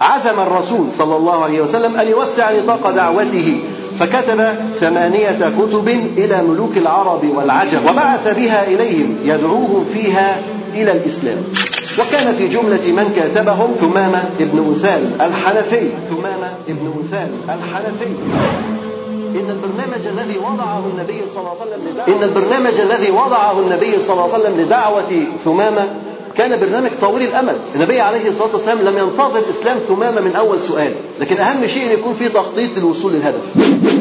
عزم الرسول صلى الله عليه وسلم أن يوسع نطاق دعوته فكتب ثمانية كتب إلى ملوك العرب والعجم وبعث بها إليهم يدعوهم فيها إلى الإسلام. وكان في جملة من كاتبهم ثمامة ابن أثال الحنفي ثمامة ابن أثال الحنفي. إن البرنامج الذي وضعه النبي صلى الله عليه وسلم إن البرنامج الذي وضعه النبي صلى الله عليه وسلم لدعوة ثمامة كان برنامج طويل الامد، النبي عليه الصلاة والسلام لم ينتظر اسلام ثمامه من أول سؤال، لكن أهم شيء أن يكون في تخطيط للوصول للهدف.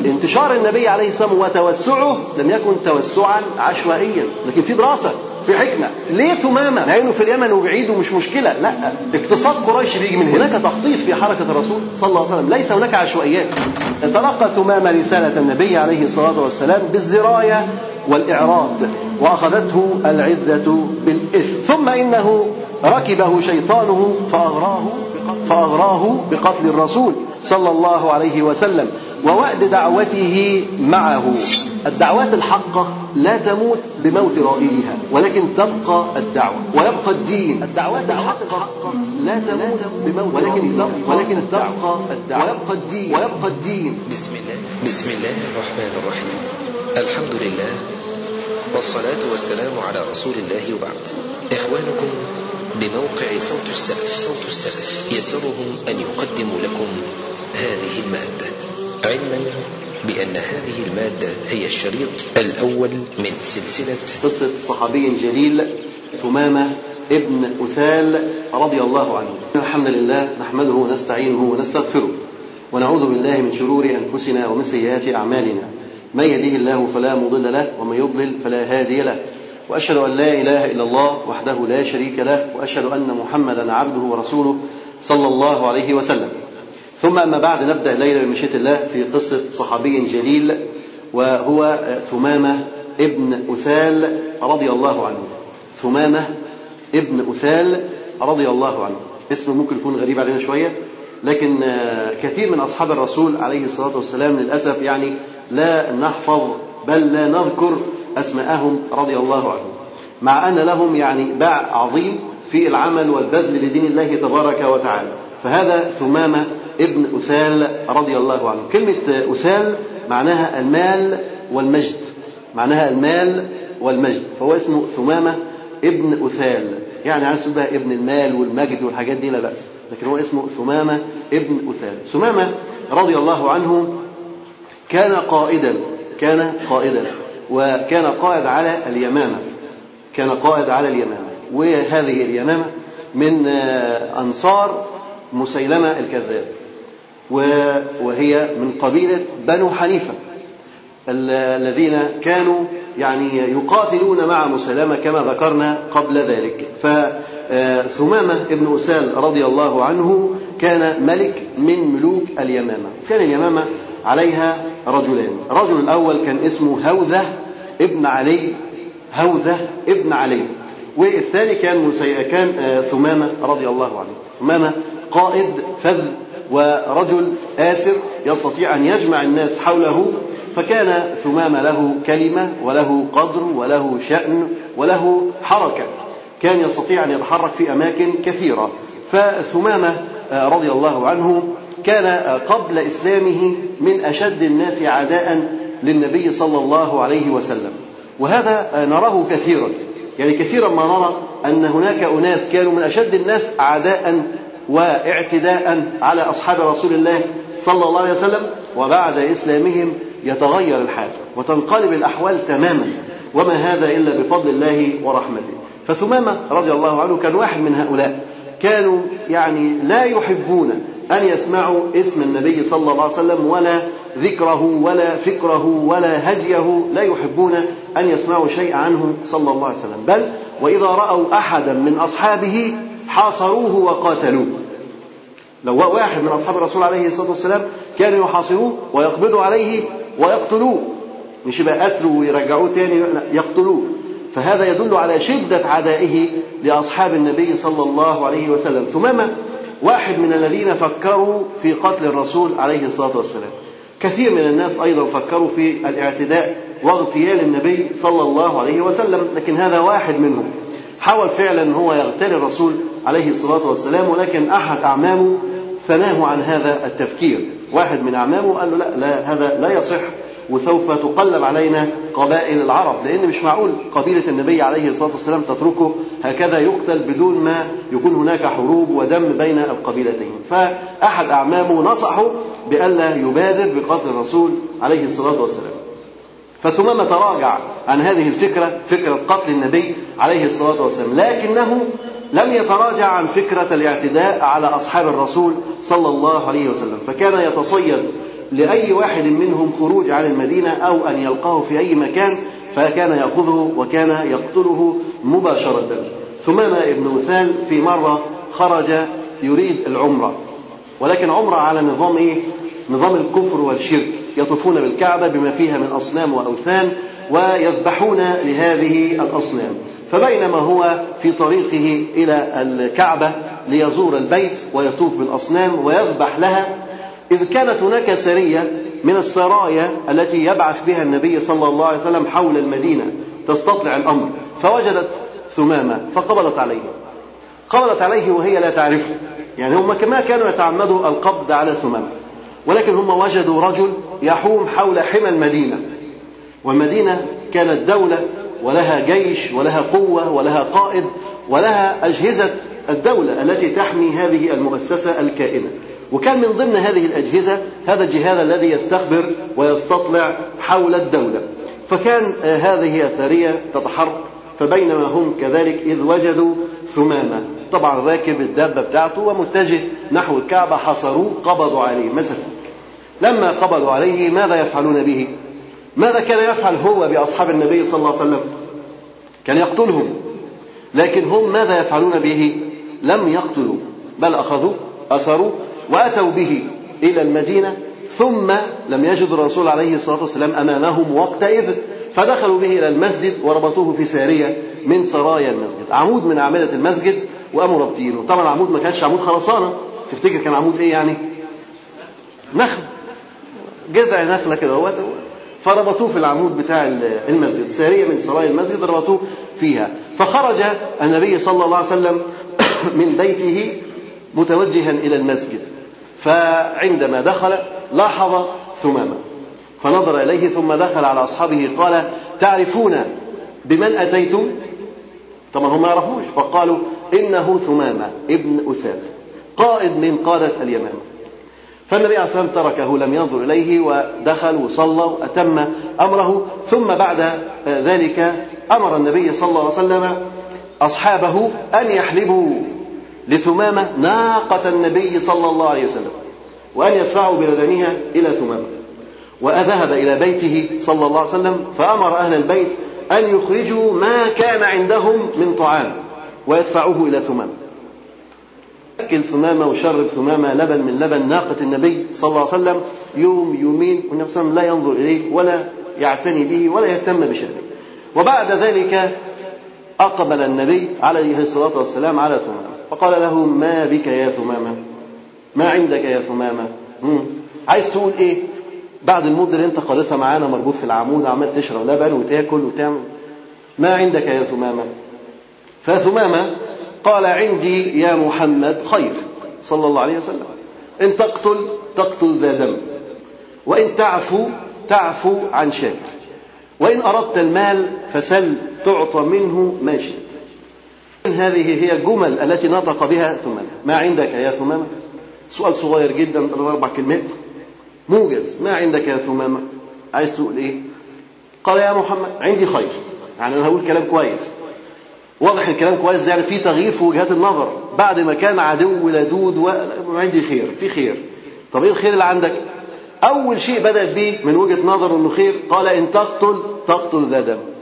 انتشار النبي عليه الصلاه والسلام وتوسعه لم يكن توسعا عشوائيا، لكن في دراسة في حكمة. ليه ثمامه لأنه في اليمن وبعيد ومش مشكلة. لا. اقتصاد قريش بيجي من هناك تخطيط في حركة الرسول صلى الله عليه وسلم. ليس هناك عشوائيات. تلقى ثمامه رسالة النبي عليه الصلاة والسلام بالزراية والإعراض. وأخذته العزة بالإثم. ثم إنه ركبه شيطانه فأغراه فأغراه بقتل الرسول صلى الله عليه وسلم ووأد دعوته معه. الدعوات الحقة لا تموت بموت رائدها ولكن تبقى الدعوة ويبقى الدين. الدعوات الحقة لا تموت بموت ولكن ولكن تبقى الدعوة. ويبقى الدين. ويبقى الدين. بسم الله بسم الله الرحمن الرحيم. الحمد لله والصلاة والسلام على رسول الله وبعد. إخوانكم بموقع صوت السلف. صوت السلف. يسرهم أن يقدموا لكم هذه المادة. علما بأن هذه المادة هي الشريط الأول من سلسلة قصة صحابي جليل ثمامة ابن أثال رضي الله عنه. الحمد لله نحمده ونستعينه ونستغفره ونعوذ بالله من شرور أنفسنا ومن سيئات أعمالنا. من يهده الله فلا مضل له ومن يضلل فلا هادي له. وأشهد أن لا إله إلا الله وحده لا شريك له وأشهد أن محمدا عبده ورسوله صلى الله عليه وسلم. ثم أما بعد نبدأ الليلة بمشيئة الله في قصة صحابي جليل وهو ثمامة ابن أثال رضي الله عنه. ثمامة ابن أثال رضي الله عنه. اسمه ممكن يكون غريب علينا شوية لكن كثير من أصحاب الرسول عليه الصلاة والسلام للأسف يعني لا نحفظ بل لا نذكر أسماءهم رضي الله عنهم. مع أن لهم يعني باع عظيم في العمل والبذل لدين الله تبارك وتعالى. فهذا ثمامة ابن أثال رضي الله عنه. كلمة أثال معناها المال والمجد. معناها المال والمجد. فهو اسمه ثمامة ابن أثال يعني عايز تقول ابن المال والمجد والحاجات دي؟ لا بأس. لكن هو اسمه ثمامة ابن أثال ثمامة رضي الله عنه كان قائدا كان قائدا وكان قائد على اليمامة كان قائد على اليمامة. وهذه اليمامة من أنصار مسيلمة الكذاب. وهي من قبيلة بنو حنيفة الذين كانوا يعني يقاتلون مع مسيلمة كما ذكرنا قبل ذلك. فثمامة ابن أسال رضي الله عنه كان ملك من ملوك اليمامة. كان اليمامة عليها رجلان الرجل الأول كان اسمه هوذة ابن علي. هوذة ابن علي. والثاني كان. كان ثمامة رضي الله عنه. ثمامة قائد فذ ورجل آسر يستطيع أن يجمع الناس حوله. فكان ثمامة له كلمة وله قدر وله شأن وله حركة. كان يستطيع أن يتحرك في أماكن كثيرة. فثمامة رضي الله عنه كان قبل إسلامه من أشد الناس عداء للنبي صلى الله عليه وسلم. وهذا نراه كثيرا. يعني كثيرا ما نرى أن هناك أناس كانوا من أشد الناس عداء واعتداء على أصحاب رسول الله صلى الله عليه وسلم وبعد إسلامهم يتغير الحال وتنقلب الأحوال تماما. وما هذا إلا بفضل الله ورحمته. فثمامة رضي الله عنه كان واحد من هؤلاء. كانوا يعني لا يحبون أن يسمعوا اسم النبي صلى الله عليه وسلم ولا ذكره ولا فكره ولا هديه لا يحبون أن يسمعوا شيء عنه صلى الله عليه وسلم. بل وإذا رأوا أحدا من أصحابه حاصروه وقاتلوه. لو واحد من أصحاب الرسول عليه الصلاة والسلام كانوا يحاصروه ويقبضوا عليه ويقتلوه. مش يبقى أسروا ويرجعوه تاني يقتلوه. فهذا يدل على شدة عدائه لأصحاب النبي صلى الله عليه وسلم. ثمامة واحد من الذين فكروا في قتل الرسول عليه الصلاة والسلام. كثير من الناس أيضا فكروا في الاعتداء واغتيال النبي صلى الله عليه وسلم لكن هذا واحد منهم. حاول فعلا هو يغتال الرسول عليه الصلاة والسلام ولكن أحد أعمامه ثناه عن هذا التفكير. واحد من أعمامه قال له لا, لا هذا لا يصح. وسوف تقلب علينا قبائل العرب لأن مش معقول قبيلة النبي عليه الصلاة والسلام تتركه هكذا يقتل بدون ما يكون هناك حروب ودم بين القبيلتين. فأحد أعمامه نصحه بألا يبادر بقتل الرسول عليه الصلاة والسلام. فثمامة تراجع عن هذه الفكرة فكرة قتل النبي عليه الصلاة والسلام. لكنه لم يتراجع عن فكرة الاعتداء على أصحاب الرسول صلى الله عليه وسلم. فكان يتصيد لأي واحد منهم خروج عن المدينة أو أن يلقاه في أي مكان فكان يأخذه وكان يقتله مباشرة. ثمامة ابن وثال في مرة خرج يريد العمرة. ولكن عمرة على نظام إيه؟ نظام الكفر والشرك. يطوفون بالكعبة بما فيها من أصنام وأوثان ويذبحون لهذه الأصنام. فبينما هو في طريقه إلى الكعبة ليزور البيت ويطوف بالأصنام ويذبح لها إذ كانت هناك سرية من السرايا التي يبعث بها النبي صلى الله عليه وسلم حول المدينة تستطلع الأمر. فوجدت ثمامة فقبضت عليه. قبضت عليه وهي لا تعرفه. يعني هم كما كانوا يتعمدوا القبض على ثمامة. ولكن هم وجدوا رجل يحوم حول حمى المدينة. والمدينة كانت دولة ولها جيش ولها قوة ولها قائد ولها أجهزة الدولة التي تحمي هذه المؤسسة الكائنة. وكان من ضمن هذه الأجهزة هذا الجهاز الذي يستخبر ويستطلع حول الدولة. فكان هذه الثرية تتحرك فبينما هم كذلك إذ وجدوا ثمامة. طبعا راكب الدابة بتاعته ومتجه نحو الكعبة حصروه قبضوا عليه مسكوا. لما قبضوا عليه ماذا يفعلون به؟ ماذا كان يفعل هو بأصحاب النبي صلى الله عليه وسلم؟ كان يقتلهم. لكن هم ماذا يفعلون به؟ لم يقتلوا بل أخذوا أسروا وأتوا به إلى المدينة ثم لم يجدوا الرسول عليه الصلاة والسلام أمامهم وقتئذ فدخلوا به إلى المسجد وربطوه في سارية من سرايا المسجد. عمود من أعمدة المسجد وقاموا رابطينه طبعا العمود ما كانش عمود خرسانة. تفتكر كان عمود إيه يعني؟ نخل. جذع نخلة كده. هو فربطوه في العمود بتاع المسجد. سارية من سرايا المسجد ربطوه فيها. فخرج النبي صلى الله عليه وسلم من بيته متوجها إلى المسجد. فعندما دخل لاحظ ثمامة. فنظر إليه ثم دخل على أصحابه قال تعرفون بمن أتيتم؟ طبعا هم ما يعرفوش فقالوا إنه ثمامة ابن أثاب قائد من قادة اليمامة. فالنبي عليه الصلاة والسلام تركه لم ينظر إليه ودخل وصلى وأتم أمره. ثم بعد ذلك أمر النبي صلى الله عليه وسلم أصحابه أن يحلبوا. لثمامة ناقة النبي صلى الله عليه وسلم وأن يدفعوا بلبنها إلى ثمامة. وذهب إلى بيته صلى الله عليه وسلم فأمر أهل البيت أن يخرجوا ما كان عندهم من طعام ويدفعوه إلى ثمامة. أكل ثمامة وشرب ثمامة لبن من لبن ناقة النبي صلى الله عليه وسلم يوم يومين والنبي صلى الله عليه وسلم لا ينظر إليه ولا يعتني به ولا يهتم بشأنه. وبعد ذلك أقبل النبي عليه الصلاة والسلام على ثمامة. فقال له ما بك يا ثمامة؟ ما عندك يا ثمامة؟ عايز تقول إيه؟ بعد المدة اللي أنت قضيتها معانا مربوط في العمود عمال تشرب لبن وتاكل وتعمل ما عندك يا ثمامة؟ فثمامة قال عندي يا محمد خير صلى الله عليه وسلم. إن تقتل تقتل ذا دم وإن تعفو تعفو عن شاكر وإن أردت المال فسل تعطى منه ما شئت. هذه هي الجمل التي نطق بها ثمامة. ما عندك يا ثمامة؟ سؤال صغير جدا أربع كلمات. موجز. ما عندك يا ثمامة؟ عايز تقول إيه؟ قال يا محمد عندي خير. يعني أنا هقول كلام كويس. واضح الكلام كويس يعني في تغيير في وجهات النظر. بعد ما كان عدو لدود وعندي خير. في خير. طب إيه الخير اللي عندك؟ أول شيء بدأت به من وجهة نظره إنه خير. قال إن تقتل تقتل ذا دم.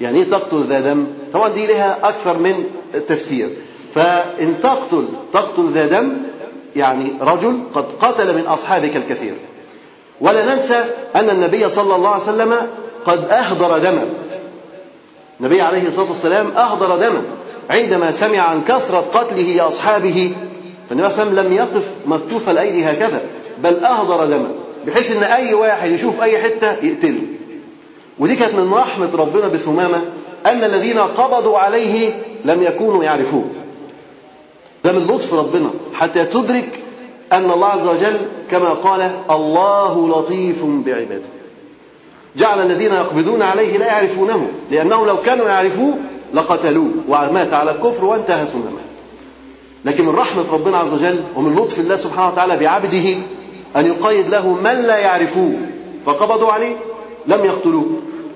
يعني إيه تقتل ذا دم طبعا دي لها أكثر من تفسير. فان تقتل تقتل ذا دم يعني رجل قد قتل من أصحابك الكثير. ولا ننسى أن النبي صلى الله عليه وسلم قد أهدر دما. النبي عليه الصلاة والسلام أهدر دما عندما سمع عن كثرة قتله لأصحابه. فالنبي صلى الله عليه وسلم لم يقف مكتوف الأيدي هكذا بل أهدر دما بحيث أن أي واحد يشوف أي حتة يقتله. ودي كانت من رحمة ربنا بثمامة أن الذين قبضوا عليه لم يكونوا يعرفوه. ده من لطف ربنا حتى تدرك أن الله عز وجل كما قال الله لطيف بعباده. جعل الذين يقبضون عليه لا يعرفونه لأنه لو كانوا يعرفوه لقتلوه ومات على الكفر وانتهى سنما لكن من رحمة ربنا عز وجل ومن لطف الله سبحانه وتعالى بعبده أن يقيد له من لا يعرفوه فقبضوا عليه لم يقتلوه.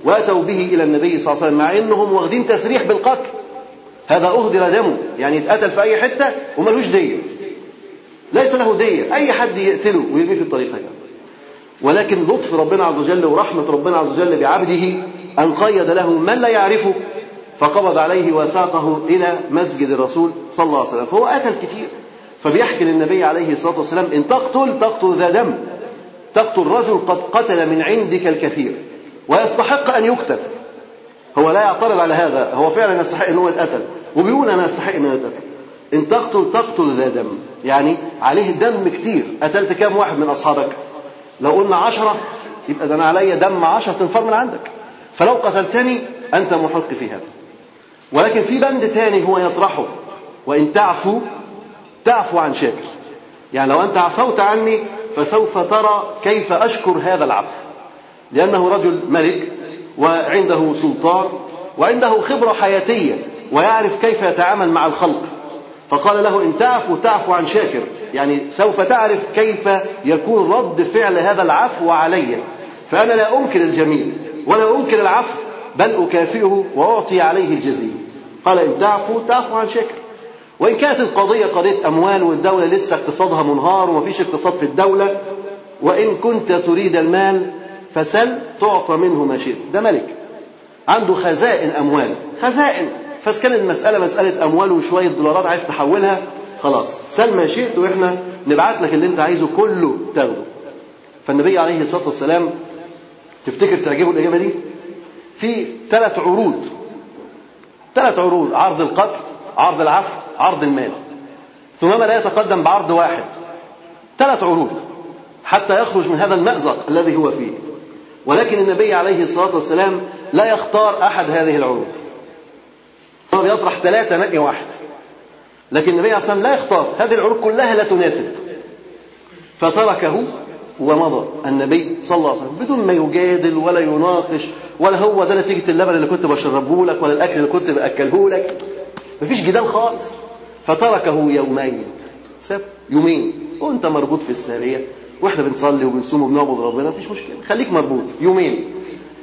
واتوا به إلى النبي صلى الله عليه وسلم مع إنهم واخدين تسريح بالقتل. هذا أهدر دمه يعني يتقتل في أي حتة وملوش ديه ليس له ديه أي حد يقتله ويرميه في الطريق يعني. ولكن لطف ربنا عز وجل ورحمة ربنا عز وجل بعبده أن قيد له من لا يعرفه فقبض عليه وساقه إلى مسجد الرسول صلى الله عليه وسلم فهو قتل كثير. فبيحكي للنبي عليه الصلاة والسلام إن تقتل تقتل ذا دم تقتل رجل قد قتل من عندك الكثير. ويستحق أن يقتل هو لا يعترض على هذا. هو فعلا يستحق أن هو يتقتل. وبيقول أنا أستحق أن يتقتل. إن تقتل تقتل ذا دم. يعني عليه دم كتير. قتلت كام واحد من أصحابك؟ لو قلنا عشرة يبقى ده أنا عليا دم عشرة تنفر من عندك. فلو قتلتني أنت محق في هذا. ولكن في بند ثاني هو يطرحه. وإن تعفو تعفو عن شاكر. يعني لو أنت عفوت عني فسوف ترى كيف أشكر هذا العفو. لأنه رجل ملك وعنده سلطان وعنده خبرة حياتية ويعرف كيف يتعامل مع الخلق. فقال له إن تعفو تعفو عن شاكر. يعني سوف تعرف كيف يكون رد فعل هذا العفو علي. فأنا لا أنكر الجميل ولا أنكر العفو بل أكافئه وأعطي عليه الجزيل. قال إن تعفو تعفو عن شاكر. وإن كانت القضية قضية أموال والدولة لسه اقتصادها منهار ومفيش اقتصاد في الدولة وإن كنت تريد المال فسل تعطى منه ما شئت. ده ملك. عنده خزائن أموال. خزائن. فكان المسألة مسألة أموال وشوية دولارات عايز تحولها خلاص. سل ما شئت وإحنا نبعت لك اللي أنت عايزه كله تاخده. فالنبي عليه الصلاة والسلام تفتكر تعجبه الإجابة دي؟ في ثلاث عروض. ثلاث عروض. عرض القتل عرض العفو عرض المال. ثمامة لا يتقدم بعرض واحد. ثلاث عروض. حتى يخرج من هذا المأزق الذي هو فيه. ولكن النبي عليه الصلاة والسلام لا يختار أحد هذه العروض. هو بيطرح ثلاثة نقي واحد. لكن النبي عليه الصلاة والسلام لا يختار. هذه العروض كلها لا تناسب. فتركه ومضى النبي صلى الله عليه وسلم بدون ما يجادل ولا يناقش ولا هو ده نتيجة اللبن اللي كنت بشربه لك ولا الأكل اللي كنت بأكله لك. مفيش جدال خالص. فتركه يومين. ساب يومين. وأنت مربوط في السارية وإحنا بنصلي وبنصوم وبنعبد ربنا مفيش مشكلة. خليك مربوط. يومين.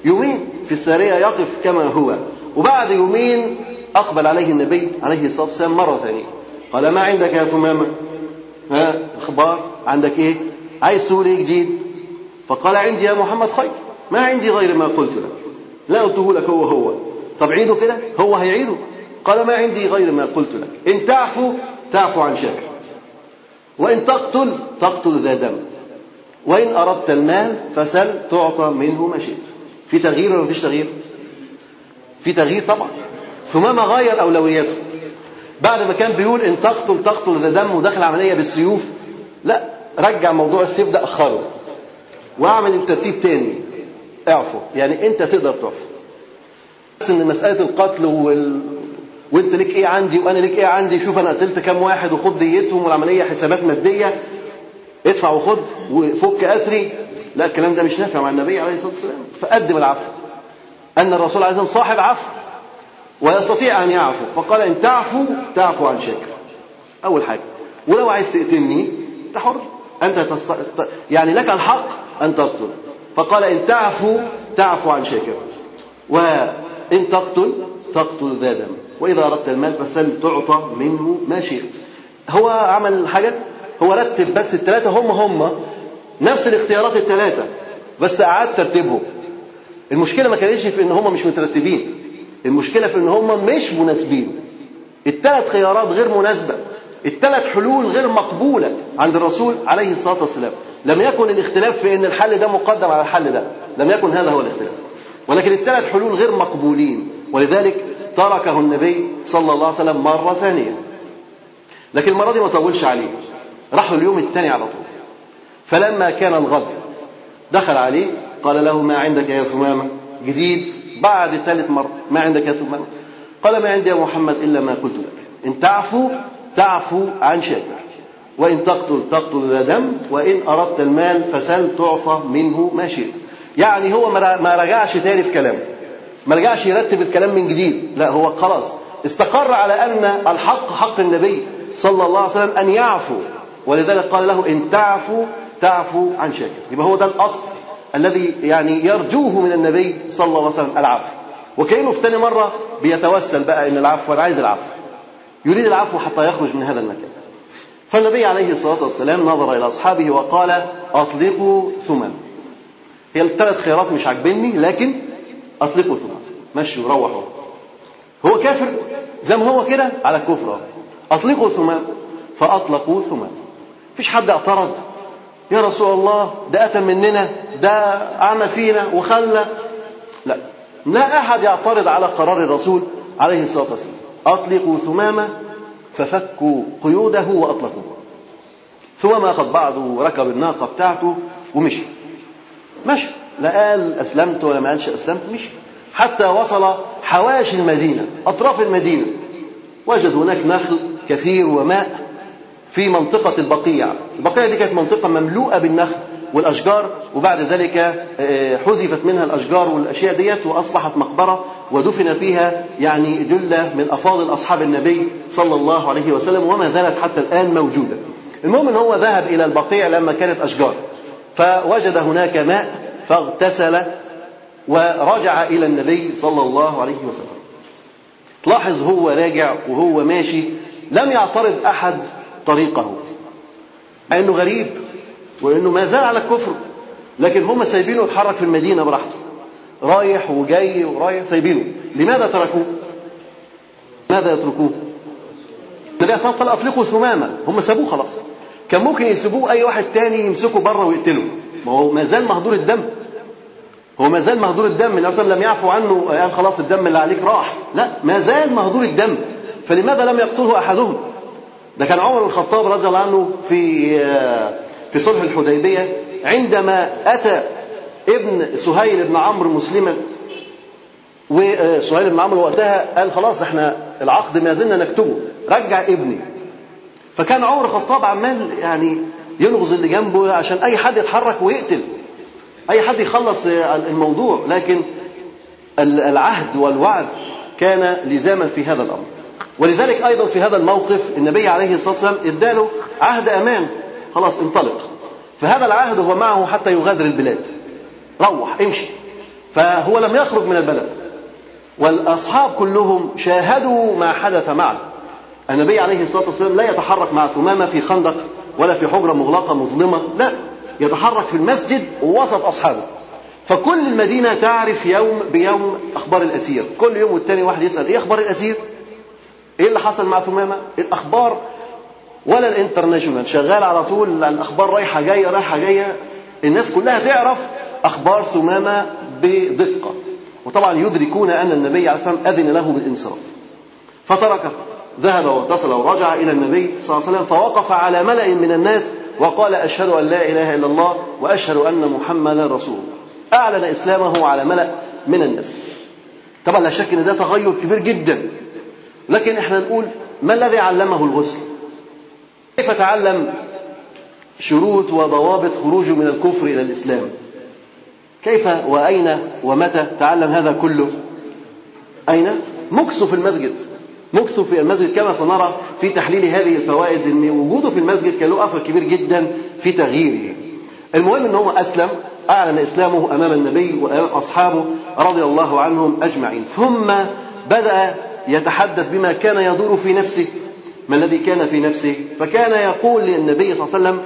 يومين في الساريه يقف كما هو. وبعد يومين أقبل عليه النبي عليه الصلاة والسلام مرة ثانية. قال ما عندك يا ثمامه ها أخبار؟ عندك إيه؟ عايز تقول إيه جديد؟ فقال عندي يا محمد خير. ما عندي غير ما قلت لك. لا قلته لك هو هو. طب عيده كده هو هيعيده. قال ما عندي غير ما قلت لك. إن تعفو تعفو عن شاكر وإن تقتل تقتل ذا دم. وإن أردت المال فسل تعطى منه ما شئت. في تغيير ولا مفيش تغيير؟ في تغيير طبعا. ثمامة غير أولوياته بعد ما كان بيقول إن تقتل تقتل ذا دم ودخل عملية بالسيوف لا رجع موضوع السيف ده أخره. واعمل الترتيب تاني. اعفو. يعني أنت تقدر تعفو. بس إن مسألة القتل وال... وأنت ليك إيه عندي وأنا ليك إيه عندي شوف أنا قتلت كام واحد وخد ديتهم والعملية حسابات مادية. ادفع وخد وفك اسري لا الكلام ده مش نافع مع النبي عليه الصلاة والسلام. فقدم العفو أن الرسول عليه الصلاة والسلام صاحب عفو ويستطيع أن يعفو. فقال إن تعفو تعفو عن شاكر أول حاجة. ولو عايز تقتلني أنت حر. أنت تص... يعني لك الحق أن تقتل. فقال إن تعفو تعفو عن شاكر وإن تقتل تقتل ذا دم. وإذا أردت المال فسل تعطى منه ما شئت. هو عمل حاجة؟ هو رتب بس الثلاثة هم هم. نفس الاختيارات الثلاثة بس أعاد ترتيبهم. المشكلة ما كانتش في إن هم مش مترتبين. المشكلة في إن هم مش مناسبين. الثلاث خيارات غير مناسبة. الثلاث حلول غير مقبولة عند الرسول عليه الصلاة والسلام. لم يكن الاختلاف في أن الحل ده مقدم على الحل ده. لم يكن هذا هو الاختلاف. ولكن الثلاث حلول غير مقبولين. ولذلك تركه النبي صلى الله عليه وسلم مرة ثانية. لكن المرة دي ما طولش عليه. راحوا اليوم الثاني على طول. فلما كان الغد دخل عليه قال له ما عندك يا ثمامة؟ جديد بعد ثالث مرة ما عندك يا ثمامة؟ قال ما عندي يا محمد إلا ما قلت لك. إن تعفو تعفو عن شاكر. وإن تقتل تقتل ذا دم وإن أردت المال فسل تعطى منه ما شئت. يعني هو ما رجعش تاني في كلامه. ما رجعش يرتب الكلام من جديد. لا هو خلاص استقر على أن الحق حق النبي صلى الله عليه وسلم أن يعفو. ولذلك قال له إن تعفو تعفو عن شاكر يبقى هو ده الأصل الذي يعني يرجوه من النبي صلى الله عليه وسلم العفو. وكأنه في ثاني مرة بيتوسل بقى إن العفو أنا عايز العفو. يريد العفو حتى يخرج من هذا المكان. فالنبي عليه الصلاة والسلام نظر إلى أصحابه وقال أطلقوا ثمن. هي الثلاث خيارات مش عاجبني لكن أطلقوا ثمن. مشوا روحوا. هو كافر زي ما هو كده على الكفر أطلقوا ثمن فأطلقوا ثمن. فيش حد اعترض. يا رسول الله ده أتى مننا ده أعمى فينا وخلى لا لا أحد يعترض على قرار الرسول عليه الصلاة والسلام. أطلقوا ثمامة ففكوا قيوده وأطلقوه. ثمامة أخذ بعضه وركب الناقة بتاعته ومشي. مشي. لا قال أسلمت ولا ما قالش أسلمت مشي. حتى وصل حواشي المدينة أطراف المدينة. وجد هناك نخل كثير وماء. في منطقة البقيع. البقيع دي كانت منطقة مملوءة بالنخل والأشجار وبعد ذلك آه، حذفت منها الأشجار والأشياء ديت وأصبحت مقبرة ودفن فيها يعني جلة من أفاضل أصحاب النبي صلى الله عليه وسلم وما زالت حتى الآن موجودة. المهم أن هو ذهب إلى البقيع لما كانت أشجار. فوجد هناك ماء فاغتسل ورجع إلى النبي صلى الله عليه وسلم. تلاحظ هو راجع وهو ماشي لم يعترض أحد طريقه أنه غريب وأنه ما زال على الكفر لكن هم سايبينه يتحرك في المدينة براحته رايح وجاي ورايح سايبينه لماذا تركوه؟ ماذا يتركوه؟ النبي صلى الله عليه قال أطلقوا ثمامة هم سابوه خلاص كان ممكن يسيبوه أي واحد تاني يمسكه بره ويقتله ما هو ما زال مهدور الدم هو ما زال مهدور الدم النبي صلى لم يعفو عنه قال خلاص الدم اللي عليك راح لا ما زال مهدور الدم فلماذا لم يقتله أحدهم؟ ده كان عمر الخطاب رضي الله عنه في في صلح الحديبية عندما أتى ابن سهيل بن عمرو مسلما وسهيل بن عمرو وقتها قال خلاص إحنا العقد ما زلنا نكتبه رجع ابني. فكان عمر الخطاب عمال يعني يلغز اللي جنبه عشان أي حد يتحرك ويقتل أي حد يخلص الموضوع لكن العهد والوعد كان لزاما في هذا الأمر. ولذلك أيضا في هذا الموقف النبي عليه الصلاة والسلام إداله عهد أمان خلاص انطلق. فهذا العهد هو معه حتى يغادر البلاد. روح امشي. فهو لم يخرج من البلد. والأصحاب كلهم شاهدوا ما حدث معه. النبي عليه الصلاة والسلام لا يتحرك مع ثمامة في خندق ولا في حجرة مغلقة مظلمة لا. يتحرك في المسجد وسط أصحابه. فكل المدينة تعرف يوم بيوم أخبار الأسير. كل يوم والتاني واحد يسأل إيه أخبار الأسير؟ إيه اللي حصل مع ثمامة؟ الأخبار؟ ولا الانترناشونال. شغال على طول الأخبار رايحة جاية رايحة جاية. الناس كلها تعرف أخبار ثمامة بدقة. وطبعا يدركون أن النبي عليه الصلاة والسلام أذن له بالإنصراف. فتركه ذهب واتصل ورجع إلى النبي صلى الله عليه وسلم فوقف على ملأ من الناس وقال أشهد أن لا إله إلا الله وأشهد أن محمدا رسول الله أعلن إسلامه على ملأ من الناس. طبعا لا شك أن ده تغير كبير جدا. لكن إحنا نقول ما الذي علمه الغسل؟ كيف تعلم شروط وضوابط خروجه من الكفر إلى الإسلام؟ كيف وأين ومتى تعلم هذا كله؟ أين؟ مكثه في المسجد. مكثه في المسجد كما سنرى في تحليل هذه الفوائد إن وجوده في المسجد كان له أثر كبير جدا في تغييره. المهم ان هو أسلم أعلن إسلامه أمام النبي وامام اصحابه رضي الله عنهم أجمعين، ثم بدأ يتحدث بما كان يدور في نفسه ما الذي كان في نفسه؟ فكان يقول للنبي صلى الله عليه وسلم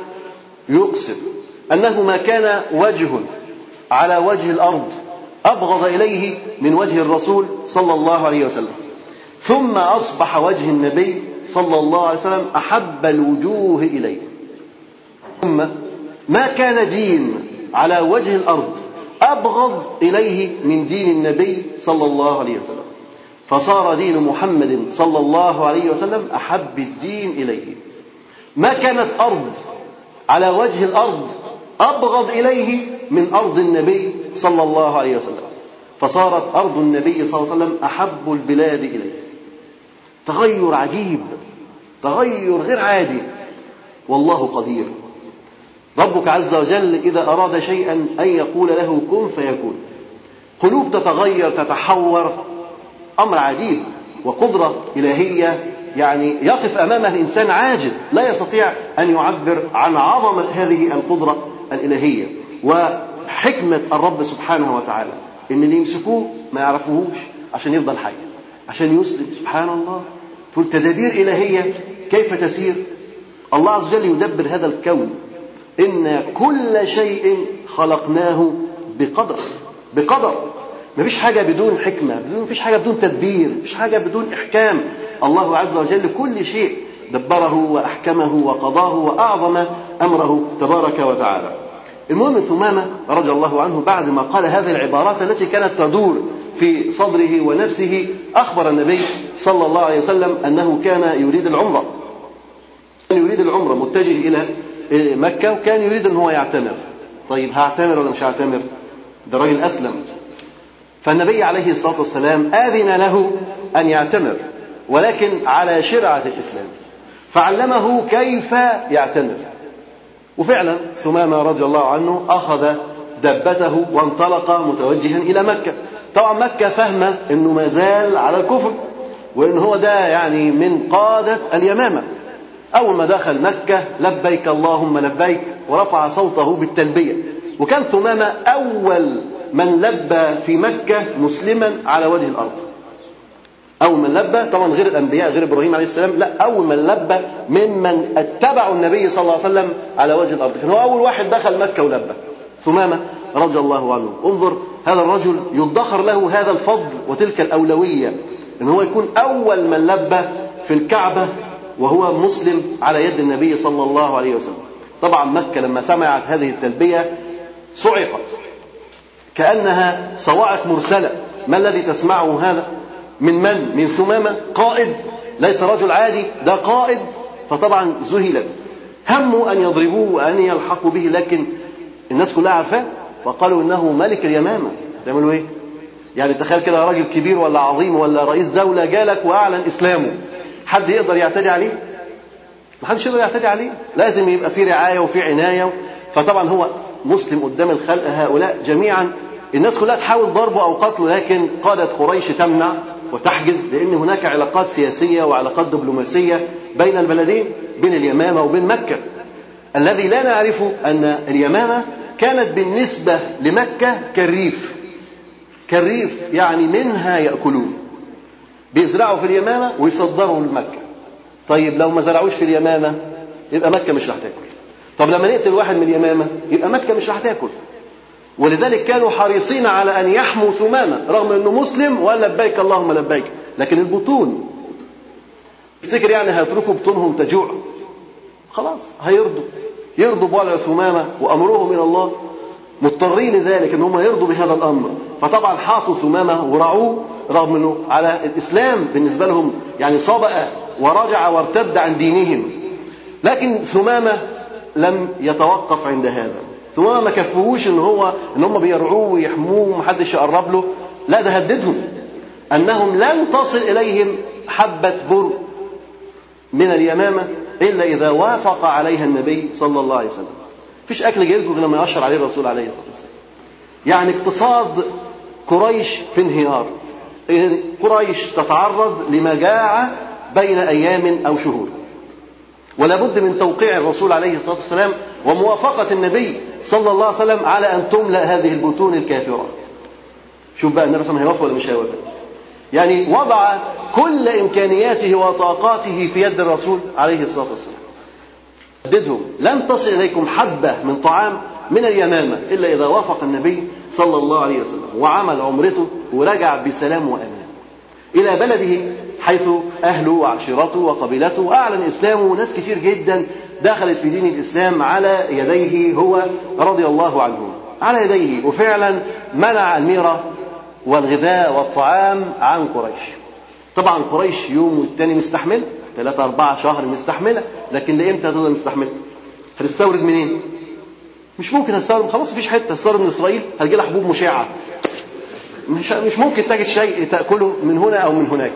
يقسم أنه ما كان وجه على وجه الأرض أبغض إليه من وجه الرسول صلى الله عليه وسلم. ثم أصبح وجه النبي صلى الله عليه وسلم أحب الوجوه إليه. ثم ما كان دين على وجه الأرض أبغض إليه من دين النبي صلى الله عليه وسلم. فصار دين محمد صلى الله عليه وسلم أحب الدين إليه. ما كانت أرض على وجه الأرض أبغض إليه من أرض النبي صلى الله عليه وسلم. فصارت أرض النبي صلى الله عليه وسلم أحب البلاد إليه. تغير عجيب تغير غير عادي. والله قدير. ربك عز وجل إذا أراد شيئا أن يقول له كن فيكون. قلوب تتغير تتحور أمر عجيب وقدرة إلهية يعني يقف أمامها الإنسان عاجز لا يستطيع أن يعبر عن عظمة هذه القدرة الإلهية. وحكمة الرب سبحانه وتعالى إن اللي يمسكوه ما يعرفوهوش عشان يفضل حي عشان يسلم. سبحان الله. تقول تدابير إلهية كيف تسير؟ الله عز وجل يدبر هذا الكون. إن كل شيء خلقناه بقدر بقدر. ما فيش حاجة بدون حكمة ما فيش حاجة بدون تدبير ما فيش حاجة بدون إحكام. الله عز وجل كل شيء دبره وأحكمه وقضاه وأعظم أمره تبارك وتعالى. المهم ثمامة رضي الله عنه بعد ما قال هذه العبارات التي كانت تدور في صدره ونفسه أخبر النبي صلى الله عليه وسلم أنه كان يريد العمرة. كان يريد العمرة متجه إلى مكة وكان يريد أن هو يعتمر. طيب هعتمر ولا مش هعتمر؟ ده راجل أسلم. فالنبي عليه الصلاة والسلام آذن له أن يعتمر ولكن على شرعة الإسلام. فعلمه كيف يعتمر. وفعلا ثمامة رضي الله عنه أخذ دبته وانطلق متوجها إلى مكة. طبعا مكة فاهمة أنه ما زال على الكفر وأن هو ده يعني من قادة اليمامة. أول ما دخل مكة لبيك اللهم لبيك ورفع صوته بالتلبية. وكان ثمامة أول من لبى في مكة مسلما على وجه الأرض. أول من لبى طبعا غير الأنبياء غير إبراهيم عليه السلام لا أول من لبى ممن اتبعوا النبي صلى الله عليه وسلم على وجه الأرض. كان هو أول واحد دخل مكة ولبى ثمامة رضي الله عنه. انظر هذا الرجل يدخر له هذا الفضل وتلك الأولوية أن هو يكون أول من لبى في الكعبة وهو مسلم على يد النبي صلى الله عليه وسلم. طبعا مكة لما سمعت هذه التلبية صعقت. كأنها صواعق مرسلة. ما الذي تسمعه هذا؟ من من؟ من ثمامة؟ قائد. ليس رجل عادي ده قائد. فطبعا ذهلت. هموا أن يضربوه وأن يلحقوا به لكن الناس كلها عارفاه. فقالوا إنه ملك اليمامة. هتعملوا إيه؟ يعني تخيل كده راجل كبير ولا عظيم ولا رئيس دولة جالك وأعلن إسلامه. حد يقدر يعتدي عليه؟ ما حدش يقدر يعتدي عليه. لازم يبقى في رعاية وفي عناية. فطبعا هو مسلم قدام الخلق هؤلاء جميعا. الناس كلها تحاول ضربه أو قتله لكن قادة قريش تمنع وتحجز لأن هناك علاقات سياسية وعلاقات دبلوماسية بين البلدين بين اليمامة وبين مكة. الذي لا نعرفه أن اليمامة كانت بالنسبة لمكة كالريف. كالريف يعني منها يأكلون. بيزرعوا في اليمامة ويصدروا لمكة. طيب لو ما زرعوش في اليمامة يبقى مكة مش راح تاكل. طب لما نقتل واحد من اليمامة يبقى مكة مش راح تاكل. ولذلك كانوا حريصين على أن يحموا ثمامة رغم أنه مسلم وقال لبيك اللهم لبيك. لكن البطون تفتكر يعني هيتركوا بطونهم تجوع؟ خلاص هيرضوا. يرضوا بوضع ثمامة وأمرهم من الله. مضطرين لذلك إن هم يرضوا بهذا الأمر. فطبعا حاطوا ثمامة ورعوه رغم إنه على الإسلام بالنسبة لهم يعني صبأ ورجع وارتد عن دينهم. لكن ثمامة لم يتوقف عند هذا. ثم ما كفوش إن هو إن هم بيرعوه ويحموه ومحدش يقرب له لا ده هددهم. أنهم لن تصل إليهم حبة بر من اليمامة إلا إذا وافق عليها النبي صلى الله عليه وسلم. فيش أكل جاي غير لما يشر عليه الرسول عليه الصلاة والسلام. يعني اقتصاد قريش في انهيار. قريش تتعرض لمجاعه بين أيام أو شهور. ولا بد من توقيع الرسول عليه الصلاة والسلام وموافقة النبي صلى الله عليه وسلم على أن تملأ هذه البطون الكافرة. شوف بقى النبي صلى الله عليه وسلم ولا مش هيوافق؟ يعني وضع كل إمكانياته وطاقاته في يد الرسول عليه الصلاة والسلام. هددهم لن تصل إليكم حبة من طعام من اليمامة إلا إذا وافق النبي صلى الله عليه وسلم وعمل عمرته ورجع بسلام وأمان. إلى بلده حيث أهله وعشيرته وقبيلته. واعلن اسلامه وناس كتير جدا دخلت في دين الإسلام على يديه هو رضي الله عنه. على يديه. وفعلا منع الميرة والغذاء والطعام عن قريش. طبعا قريش يوم والتاني مستحمل ثلاثة أربعة شهر مستحملة لكن لإمتى هتفضل مستحملة؟ هتستورد منين؟ مش ممكن هتستورد. خلاص مفيش حتة تستورد من إسرائيل هتجي لها حبوب مشعة. مش مش ممكن تجد شيء تأكله من هنا أو من هناك.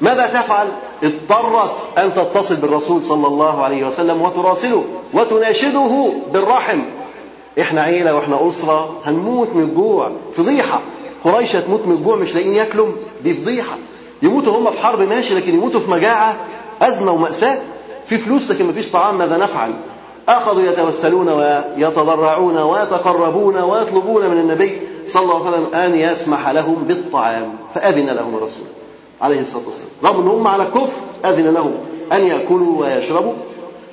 ماذا تفعل؟ اضطرت أن تتصل بالرسول صلى الله عليه وسلم وتراسله وتناشده بالرحم. إحنا عيلة وإحنا أسرة هنموت من الجوع فضيحة. قريش تموت من الجوع مش لاقيين ياكلوا دي فضيحة. يموتوا هم في حرب ماشي لكن يموتوا في مجاعة أزمة ومأساة. في فلوس لكن مفيش طعام ماذا نفعل؟ أخذوا يتوسلون ويتضرعون ويتقربون ويطلبون من النبي صلى الله عليه وسلم أن يسمح لهم بالطعام. فأذن لهم الرسول. عليه الصلاة والسلام. رغم أن هم على كفر أذن لهم أن يأكلوا ويشربوا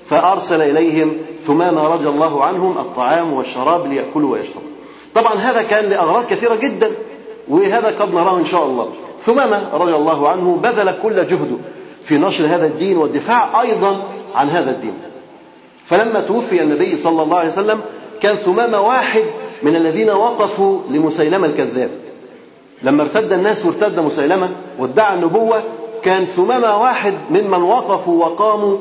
فأرسل إليهم ثمامة رضي الله عنهم الطعام والشراب ليأكلوا ويشربوا. طبعا هذا كان لأغراض كثيرة جدا وهذا قد نراه إن شاء الله. ثمامة رضي الله عنه بذل كل جهده في نشر هذا الدين والدفاع أيضا عن هذا الدين. فلما توفي النبي صلى الله عليه وسلم كان ثمامة واحد من الذين وقفوا لمسيلمة الكذاب. لما ارتد الناس وارتد مسيلمة وادعى النبوة كان ثمامة واحد ممن وقفوا وقاموا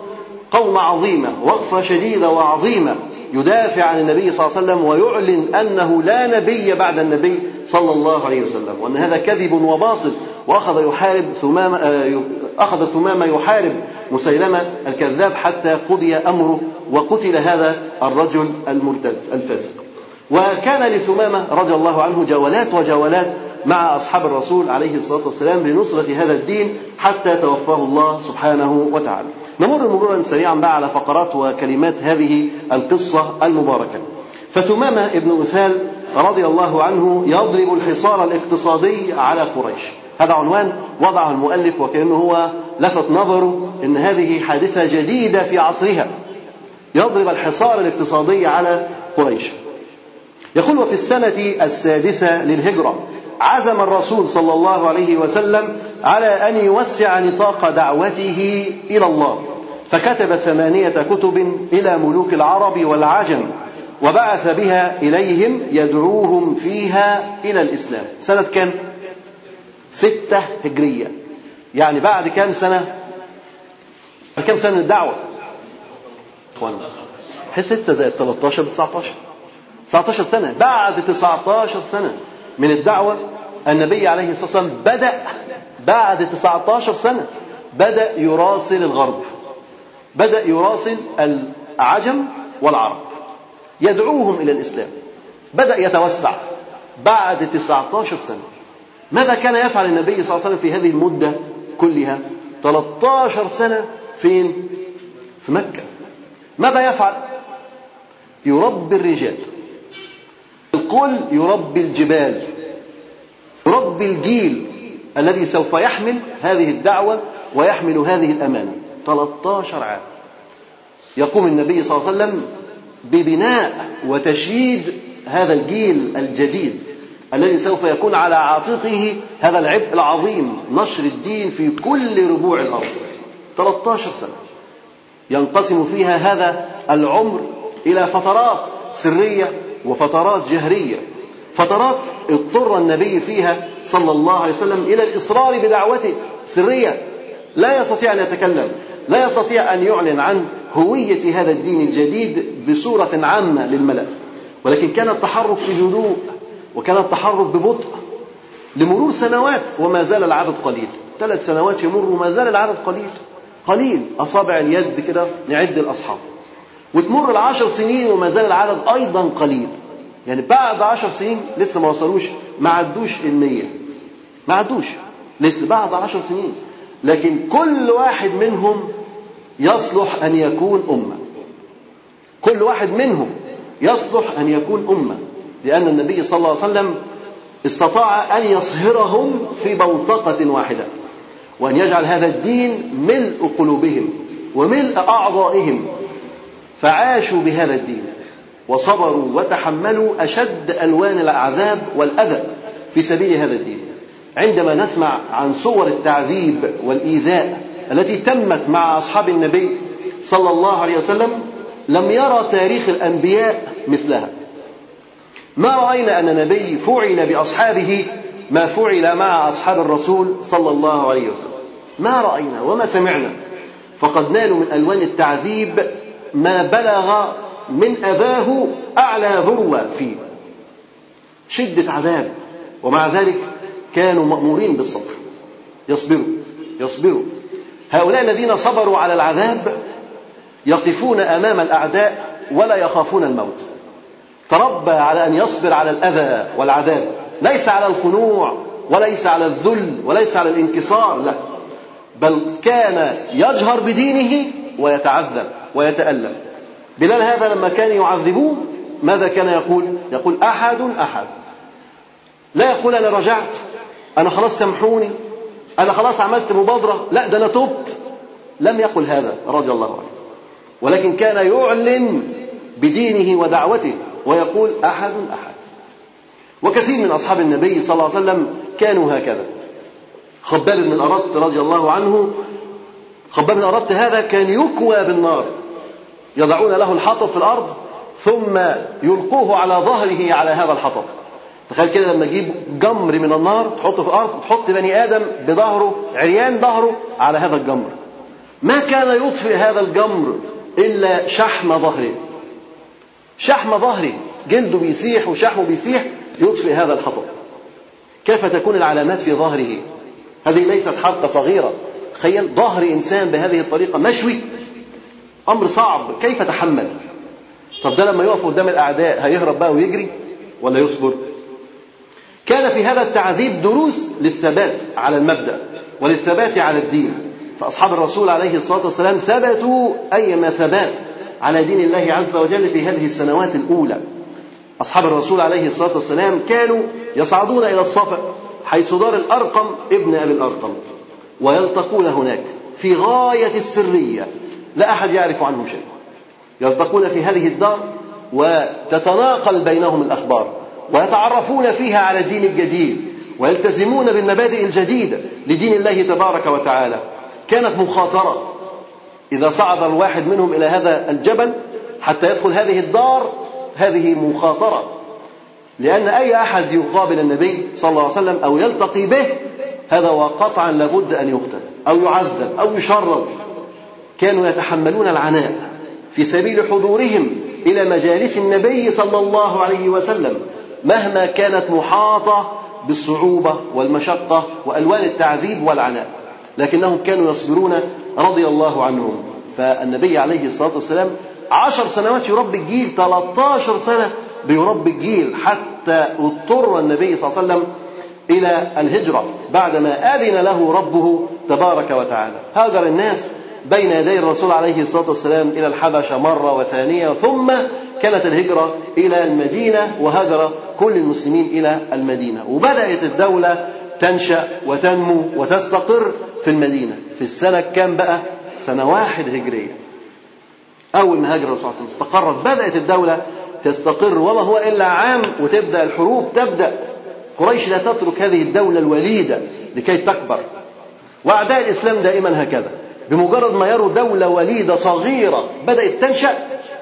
قوم عظيمة وقفة شديدة وعظيمة يدافع عن النبي صلى الله عليه وسلم ويعلن أنه لا نبي بعد النبي صلى الله عليه وسلم وأن هذا كذب وباطل. وأخذ يحارب ثمامة آه، أخذ ثمامة يحارب مسيلمة الكذاب حتى قضي أمره وقتل هذا الرجل المرتد الفاسق. وكان لثمامة رضي الله عنه جولات وجولات مع أصحاب الرسول عليه الصلاة والسلام لنصرة هذا الدين حتى توفاه الله سبحانه وتعالى. نمر مرورا سريعا بقى على فقرات وكلمات هذه القصة المباركة. فثمامة ابن أثال رضي الله عنه يضرب الحصار الاقتصادي على قريش. هذا عنوان وضعه المؤلف وكأنه هو لفت نظره أن هذه حادثة جديدة في عصرها. يضرب الحصار الاقتصادي على قريش. يقول وفي السنة السادسة للهجرة عزم الرسول صلى الله عليه وسلم على أن يوسع نطاق دعوته إلى الله فكتب ثمانية كتب إلى ملوك العرب والعجم وبعث بها إليهم يدعوهم فيها إلى الإسلام سنة كم؟ ستة هجرية يعني بعد كم سنة؟ كم سنة الدعوة؟ إخوانا ستة زائد 13 ب 19 19 سنة بعد 19 سنة من الدعوة النبي عليه الصلاة والسلام بدأ بعد 19 سنة بدأ يراسل الغرب بدأ يراسل العجم والعرب يدعوهم إلى الإسلام بدأ يتوسع بعد 19 سنة. ماذا كان يفعل النبي صلى الله عليه وسلم في هذه المدة كلها؟ 13 سنة فين؟ في مكة. ماذا يفعل؟ يربي الرجال. القل يربي الجبال. يربي الجيل الذي سوف يحمل هذه الدعوة ويحمل هذه الأمانة. 13 عام. يقوم النبي صلى الله عليه وسلم ببناء وتشييد هذا الجيل الجديد الذي سوف يكون على عاتقه هذا العبء العظيم نشر الدين في كل ربوع الأرض. 13 سنة. ينقسم فيها هذا العمر إلى فترات سرية وفترات جهرية. فترات اضطر النبي فيها صلى الله عليه وسلم إلى الإصرار بدعوته. سرية. لا يستطيع أن يتكلم. لا يستطيع أن يعلن عن هوية هذا الدين الجديد بصورة عامة للملأ. ولكن كان التحرك في هدوء وكان التحرك ببطء لمرور سنوات وما زال العدد قليل. ثلاث سنوات يمر وما زال العدد قليل. قليل. أصابع اليد كده نعد الأصحاب وتمر العشر سنين وما زال العدد أيضا قليل. يعني بعد عشر سنين لسه ما وصلوش ما عدوش المية. ما عدوش. لسه بعد عشر سنين. لكن كل واحد منهم يصلح أن يكون أمة. كل واحد منهم يصلح أن يكون أمة. لأن النبي صلى الله عليه وسلم استطاع أن يصهرهم في بوتقة واحدة. وأن يجعل هذا الدين ملء قلوبهم وملء أعضائهم. فعاشوا بهذا الدين. وصبروا وتحملوا أشد ألوان العذاب والأذى في سبيل هذا الدين. عندما نسمع عن صور التعذيب والإيذاء التي تمت مع أصحاب النبي صلى الله عليه وسلم لم يرى تاريخ الأنبياء مثلها. ما رأينا أن نبي فعل بأصحابه ما فعل مع أصحاب الرسول صلى الله عليه وسلم. ما رأينا وما سمعنا. فقد نالوا من ألوان التعذيب ما بلغ من أباه أعلى ذروة فيه. شدة عذاب. ومع ذلك كانوا مأمورين بالصبر. يصبروا يصبروا. هؤلاء الذين صبروا على العذاب يقفون أمام الأعداء ولا يخافون الموت. تربى على أن يصبر على الأذى والعذاب. ليس على الخنوع وليس على الذل وليس على الانكسار لا بل كان يجهر بدينه ويتعذب. ويتألم. بلال هذا لما كان يعذبوه ماذا كان يقول؟ يقول أحد أحد. لا يقول أنا رجعت أنا خلاص سامحوني أنا خلاص عملت مبادرة. لا ده أنا تبت. لم يقل هذا رضي الله عنه. ولكن كان يعلن بدينه ودعوته ويقول أحد أحد. وكثير من أصحاب النبي صلى الله عليه وسلم كانوا هكذا. خباب بن الأرط رضي الله عنه خباب بن الأرط هذا كان يكوى بالنار. يضعون له الحطب في الأرض ثم يلقوه على ظهره على هذا الحطب. تخيل كده لما تجيب جمر من النار تحطه في الأرض تحط بني آدم بظهره عريان ظهره على هذا الجمر. ما كان يطفئ هذا الجمر إلا شحم ظهره. شحم ظهره. جلده بيسيح وشحمه بيسيح يطفئ هذا الحطب. كيف تكون العلامات في ظهره؟ هذه ليست حرقه صغيرة. تخيل ظهر إنسان بهذه الطريقة مشوي أمر صعب. كيف تحمل؟ طب ده لما يقف قدام الأعداء هيهرب بقى ويجري ولا يصبر؟ كان في هذا التعذيب دروس للثبات على المبدأ وللثبات على الدين. فأصحاب الرسول عليه الصلاة والسلام ثبتوا أيما ثبات على دين الله عز وجل في هذه السنوات الأولى. أصحاب الرسول عليه الصلاة والسلام كانوا يصعدون إلى الصفا حيث دار الأرقم ابن أبي الأرقم ويلتقون هناك في غاية السرية. لا أحد يعرف عنهم شيء. يلتقون في هذه الدار وتتناقل بينهم الأخبار ويتعرفون فيها على الدين الجديد ويلتزمون بالمبادئ الجديدة لدين الله تبارك وتعالى. كانت مخاطرة إذا صعد الواحد منهم إلى هذا الجبل حتى يدخل هذه الدار هذه مخاطرة. لأن أي أحد يقابل النبي صلى الله عليه وسلم أو يلتقي به هذا وقطعا لابد أن يقتل أو يعذب أو يشرد. كانوا يتحملون العناء في سبيل حضورهم إلى مجالس النبي صلى الله عليه وسلم مهما كانت محاطة بالصعوبة والمشقة وألوان التعذيب والعناء. لكنهم كانوا يصبرون رضي الله عنهم. فالنبي عليه الصلاة والسلام عشر سنوات يربي الجيل 13 سنة بيربي الجيل حتى اضطر النبي صلى الله عليه وسلم إلى الهجرة بعدما أذن له ربه تبارك وتعالى. هاجر الناس بين يدي الرسول عليه الصلاة والسلام إلى الحبشة مرة وثانية ثم كانت الهجرة إلى المدينة وهاجر كل المسلمين إلى المدينة. وبدأت الدولة تنشأ وتنمو وتستقر في المدينة. في السنة كام بقى؟ سنة واحد هجرية. أول ما هاجر الرسول صلى عليه استقرت. بدأت الدولة تستقر وما هو إلا عام وتبدأ الحروب تبدأ. قريش لا تترك هذه الدولة الوليدة لكي تكبر. وأعداء الإسلام دائما هكذا. بمجرد ما يروا دولة وليدة صغيرة بدأت تنشأ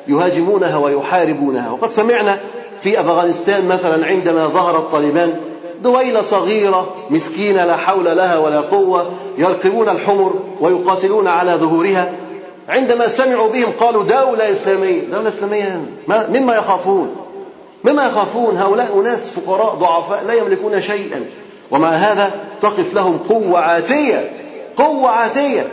يهاجمونها ويحاربونها. وقد سمعنا في أفغانستان مثلا عندما ظهر الطالبان دويلة صغيرة مسكينة لا حول لها ولا قوة يركبون الحمر ويقاتلون على ظهورها. عندما سمعوا بهم قالوا دولة إسلامية. دولة إسلامية مما يخافون. مما يخافون هؤلاء أناس فقراء ضعفاء لا يملكون شيئا. ومع هذا تقف لهم قوة عاتية. قوة عاتية.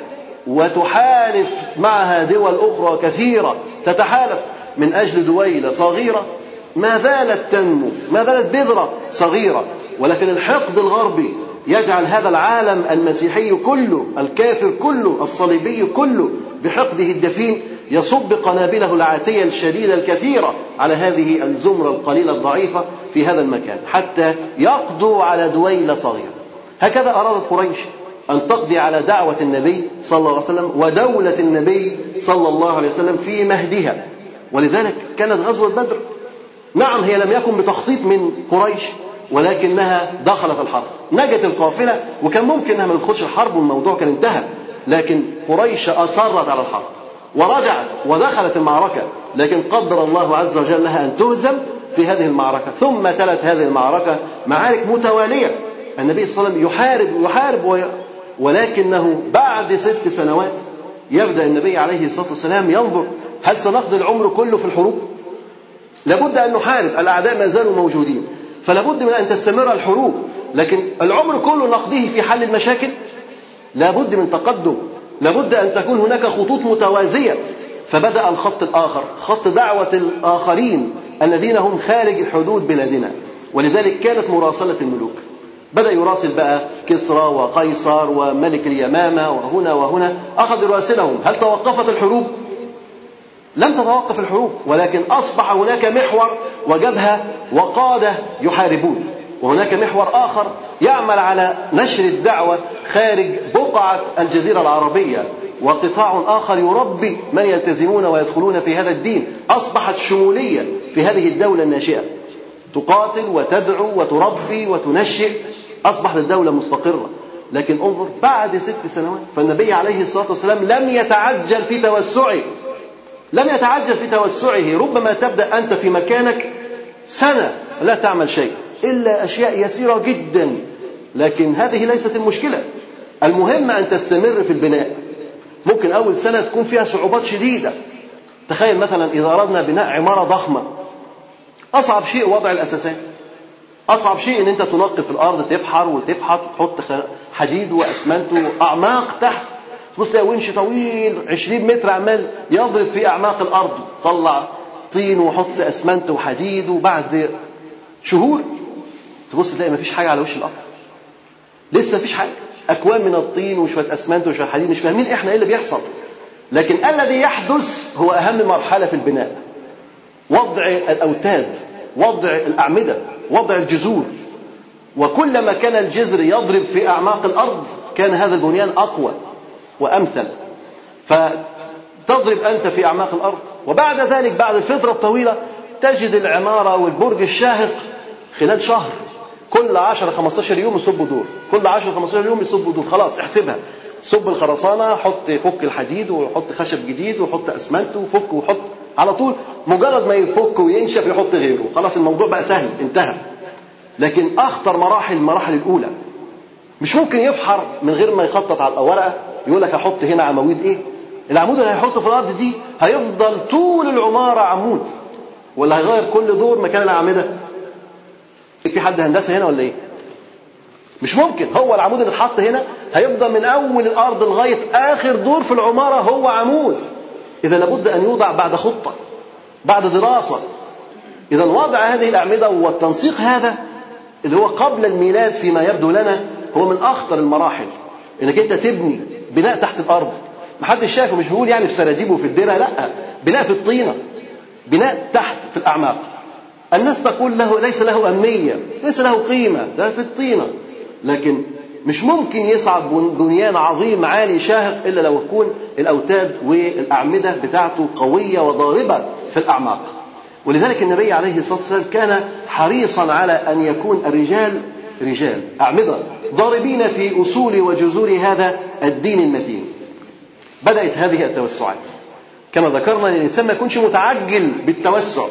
وتحالف معها دول أخرى كثيرة تتحالف من أجل دويلة صغيرة. ما زالت تنمو ما زالت بذرة صغيرة. ولكن الحقد الغربي يجعل هذا العالم المسيحي كله الكافر كله الصليبي كله بحقده الدفين يصب قنابله العاتية الشديدة الكثيرة على هذه الزمرة القليلة الضعيفة في هذا المكان حتى يقضوا على دويلة صغيرة. هكذا أرادت قريش أن تقضي على دعوة النبي صلى الله عليه وسلم ودولة النبي صلى الله عليه وسلم في مهدها. ولذلك كانت غزوة بدر. نعم هي لم يكن بتخطيط من قريش ولكنها دخلت الحرب. نجت القافلة وكان ممكن إنها ما تدخلش الحرب والموضوع كان انتهى لكن قريش أصرت على الحرب ورجعت ودخلت المعركة. لكن قدر الله عز وجل لها أن تهزم في هذه المعركة. ثم تلت هذه المعركة معارك متوالية. النبي صلى الله عليه وسلم يحارب يحارب ولكنه بعد ست سنوات يبدأ النبي عليه الصلاة والسلام ينظر هل سنقضي العمر كله في الحروب؟ لابد أن نحارب الأعداء ما زالوا موجودين فلابد من أن تستمر الحروب لكن العمر كله نقضيه في حل المشاكل لابد من تقدم لابد أن تكون هناك خطوط متوازية فبدأ الخط الآخر خط دعوة الآخرين الذين هم خارج حدود بلادنا ولذلك كانت مراسلة الملوك بدأ يراسل بقى كسرى وقيصر وملك اليمامة وهنا وهنا. أخذ يراسلهم هل توقفت الحروب؟ لم تتوقف الحروب ولكن أصبح هناك محور وجبهة وقادة يحاربون وهناك محور آخر يعمل على نشر الدعوة خارج بقعة الجزيرة العربية. وقطاع آخر يربي من يلتزمون ويدخلون في هذا الدين. أصبحت شمولية في هذه الدولة الناشئة. تقاتل وتدعو وتربي وتنشئ. أصبحت الدولة مستقرة. لكن انظر بعد ست سنوات فالنبي عليه الصلاة والسلام لم يتعجل في توسعه. لم يتعجل في توسعه. ربما تبدأ أنت في مكانك سنة لا تعمل شيء. إلا أشياء يسيرة جدا. لكن هذه ليست المشكلة. المهم أن تستمر في البناء. ممكن أول سنة تكون فيها صعوبات شديدة. تخيل مثلا إذا أردنا بناء عمارة ضخمة. أصعب شيء وضع الأساسات. أصعب شيء إن أنت تنقف الأرض تفحر وتفحط وتحط حديد وأسمنت وأعماق تحت. تبص تلاقي ونش طويل 20 متر عمال يضرب في أعماق الأرض. طلع طين وحط أسمنت وحديد وبعد شهور تبص تلاقي مفيش حاجة على وش الأرض. لسه مفيش حاجة. أكوام من الطين وشوية أسمنت وشوية حديد مش فاهمين إحنا إيه اللي بيحصل. لكن الذي يحدث هو أهم مرحلة في البناء. وضع الأوتاد وضع الأعمدة. وضع الجذور. وكلما كان الجذر يضرب في أعماق الأرض كان هذا البنيان أقوى وأمثل. فتضرب أنت في أعماق الأرض. وبعد ذلك بعد الفترة الطويلة تجد العمارة والبرج الشاهق خلال شهر. كل 10 15 يوم يصب دور. كل 10 15 يوم يصب دور. خلاص احسبها. صب الخرسانة حط فك الحديد وحط خشب جديد وحط أسمنت وفك وحط على طول مجرد ما يفك وينشف يحط غيره. خلاص الموضوع بقى سهل انتهى. لكن أخطر مراحل المراحل الأولى. مش ممكن يفحر من غير ما يخطط على الورقة يقول لك هحط هنا عواميد إيه؟ العمود اللي هيحطه في الأرض دي هيفضل طول العمارة عمود. ولا هيغير كل دور مكان الأعمدة؟ في حد هندسة هنا ولا إيه؟ مش ممكن. هو العمود اللي اتحط هنا هيفضل من أول الأرض لغاية آخر دور في العمارة هو عمود. إذا لابد أن يوضع بعد خطة بعد دراسة. إذا وضع هذه الأعمدة والتنسيق هذا اللي هو قبل الميلاد فيما يبدو لنا هو من أخطر المراحل. إنك أنت تبني بناء تحت الأرض. محدش شافه مش بيقول يعني في سراديب وفي الدرة لا. بناء في الطينة. بناء تحت في الأعماق. الناس تقول له ليس له أهمية ليس له قيمة ده في الطينة. لكن مش ممكن يصعد بنيان عظيم عالي شاهق إلا لو يكون الأوتاد والأعمدة بتاعته قوية وضاربة في الأعماق. ولذلك النبي عليه الصلاة والسلام كان حريصا على أن يكون الرجال رجال أعمدة ضاربين في أصول وجذور هذا الدين المتين. بدأت هذه التوسعات. كما ذكرنا الإنسان ما يكونش متعجل بالتوسع.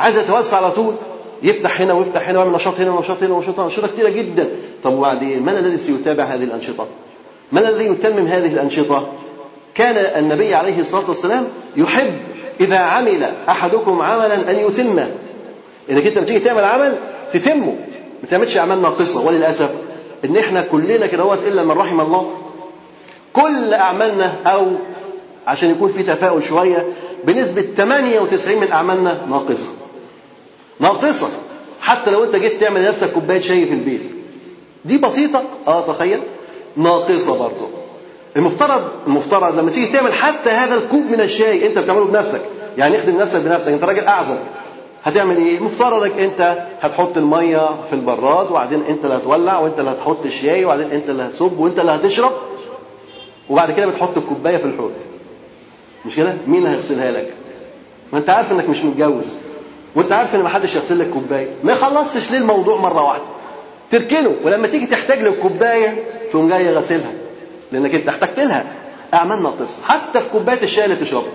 عايز يتوسع على طول يفتح هنا ويفتح هنا ويعمل نشاط هنا ونشاط هنا ونشاط أنشطة كثيرة جدا. طب وبعدين؟ من الذي سيتابع هذه الأنشطة؟ من الذي يتمم هذه الأنشطة؟ كان النبي عليه الصلاة والسلام يحب إذا عمل أحدكم عملا أن يتمه إذا كنت بتيجي تعمل عمل تتمه ما تعملش أعمال ناقصة وللأسف إن إحنا كلنا كده إلا من رحم الله. كل أعمالنا أو عشان يكون في تفاؤل شوية بنسبة 98 من أعمالنا ناقصة. ناقصة. حتى لو أنت جيت تعمل لنفسك كوباية شاي في البيت. دي بسيطة. آه تخيل. ناقصة برضه المفترض المفترض لما تيجي تعمل حتى هذا الكوب من الشاي انت بتعمله بنفسك. يعني اخدم نفسك بنفسك. انت راجل أعزب. هتعمل إيه؟ المفترض إنك انت هتحط المية في البراد وبعدين انت اللي هتولع وانت اللي هتحط الشاي وبعدين انت اللي هتصب وانت اللي هتشرب. وبعد كده بتحط الكوباية في الحوض. مش كده؟ مين اللي هيغسلها لك؟ ما انت عارف إنك مش متجوز. وانت عارف إن ما حدش يغسل لك كوباية. ما خلصتش ليه الموضوع مرة واحدة؟ تركنه ولما تيجي تحتاج للكوبايه تقوم جاي غاسلها لأنك أنت احتجت لها. أعمال ناقصة. حتى في كوباية الشاي اللي تشربها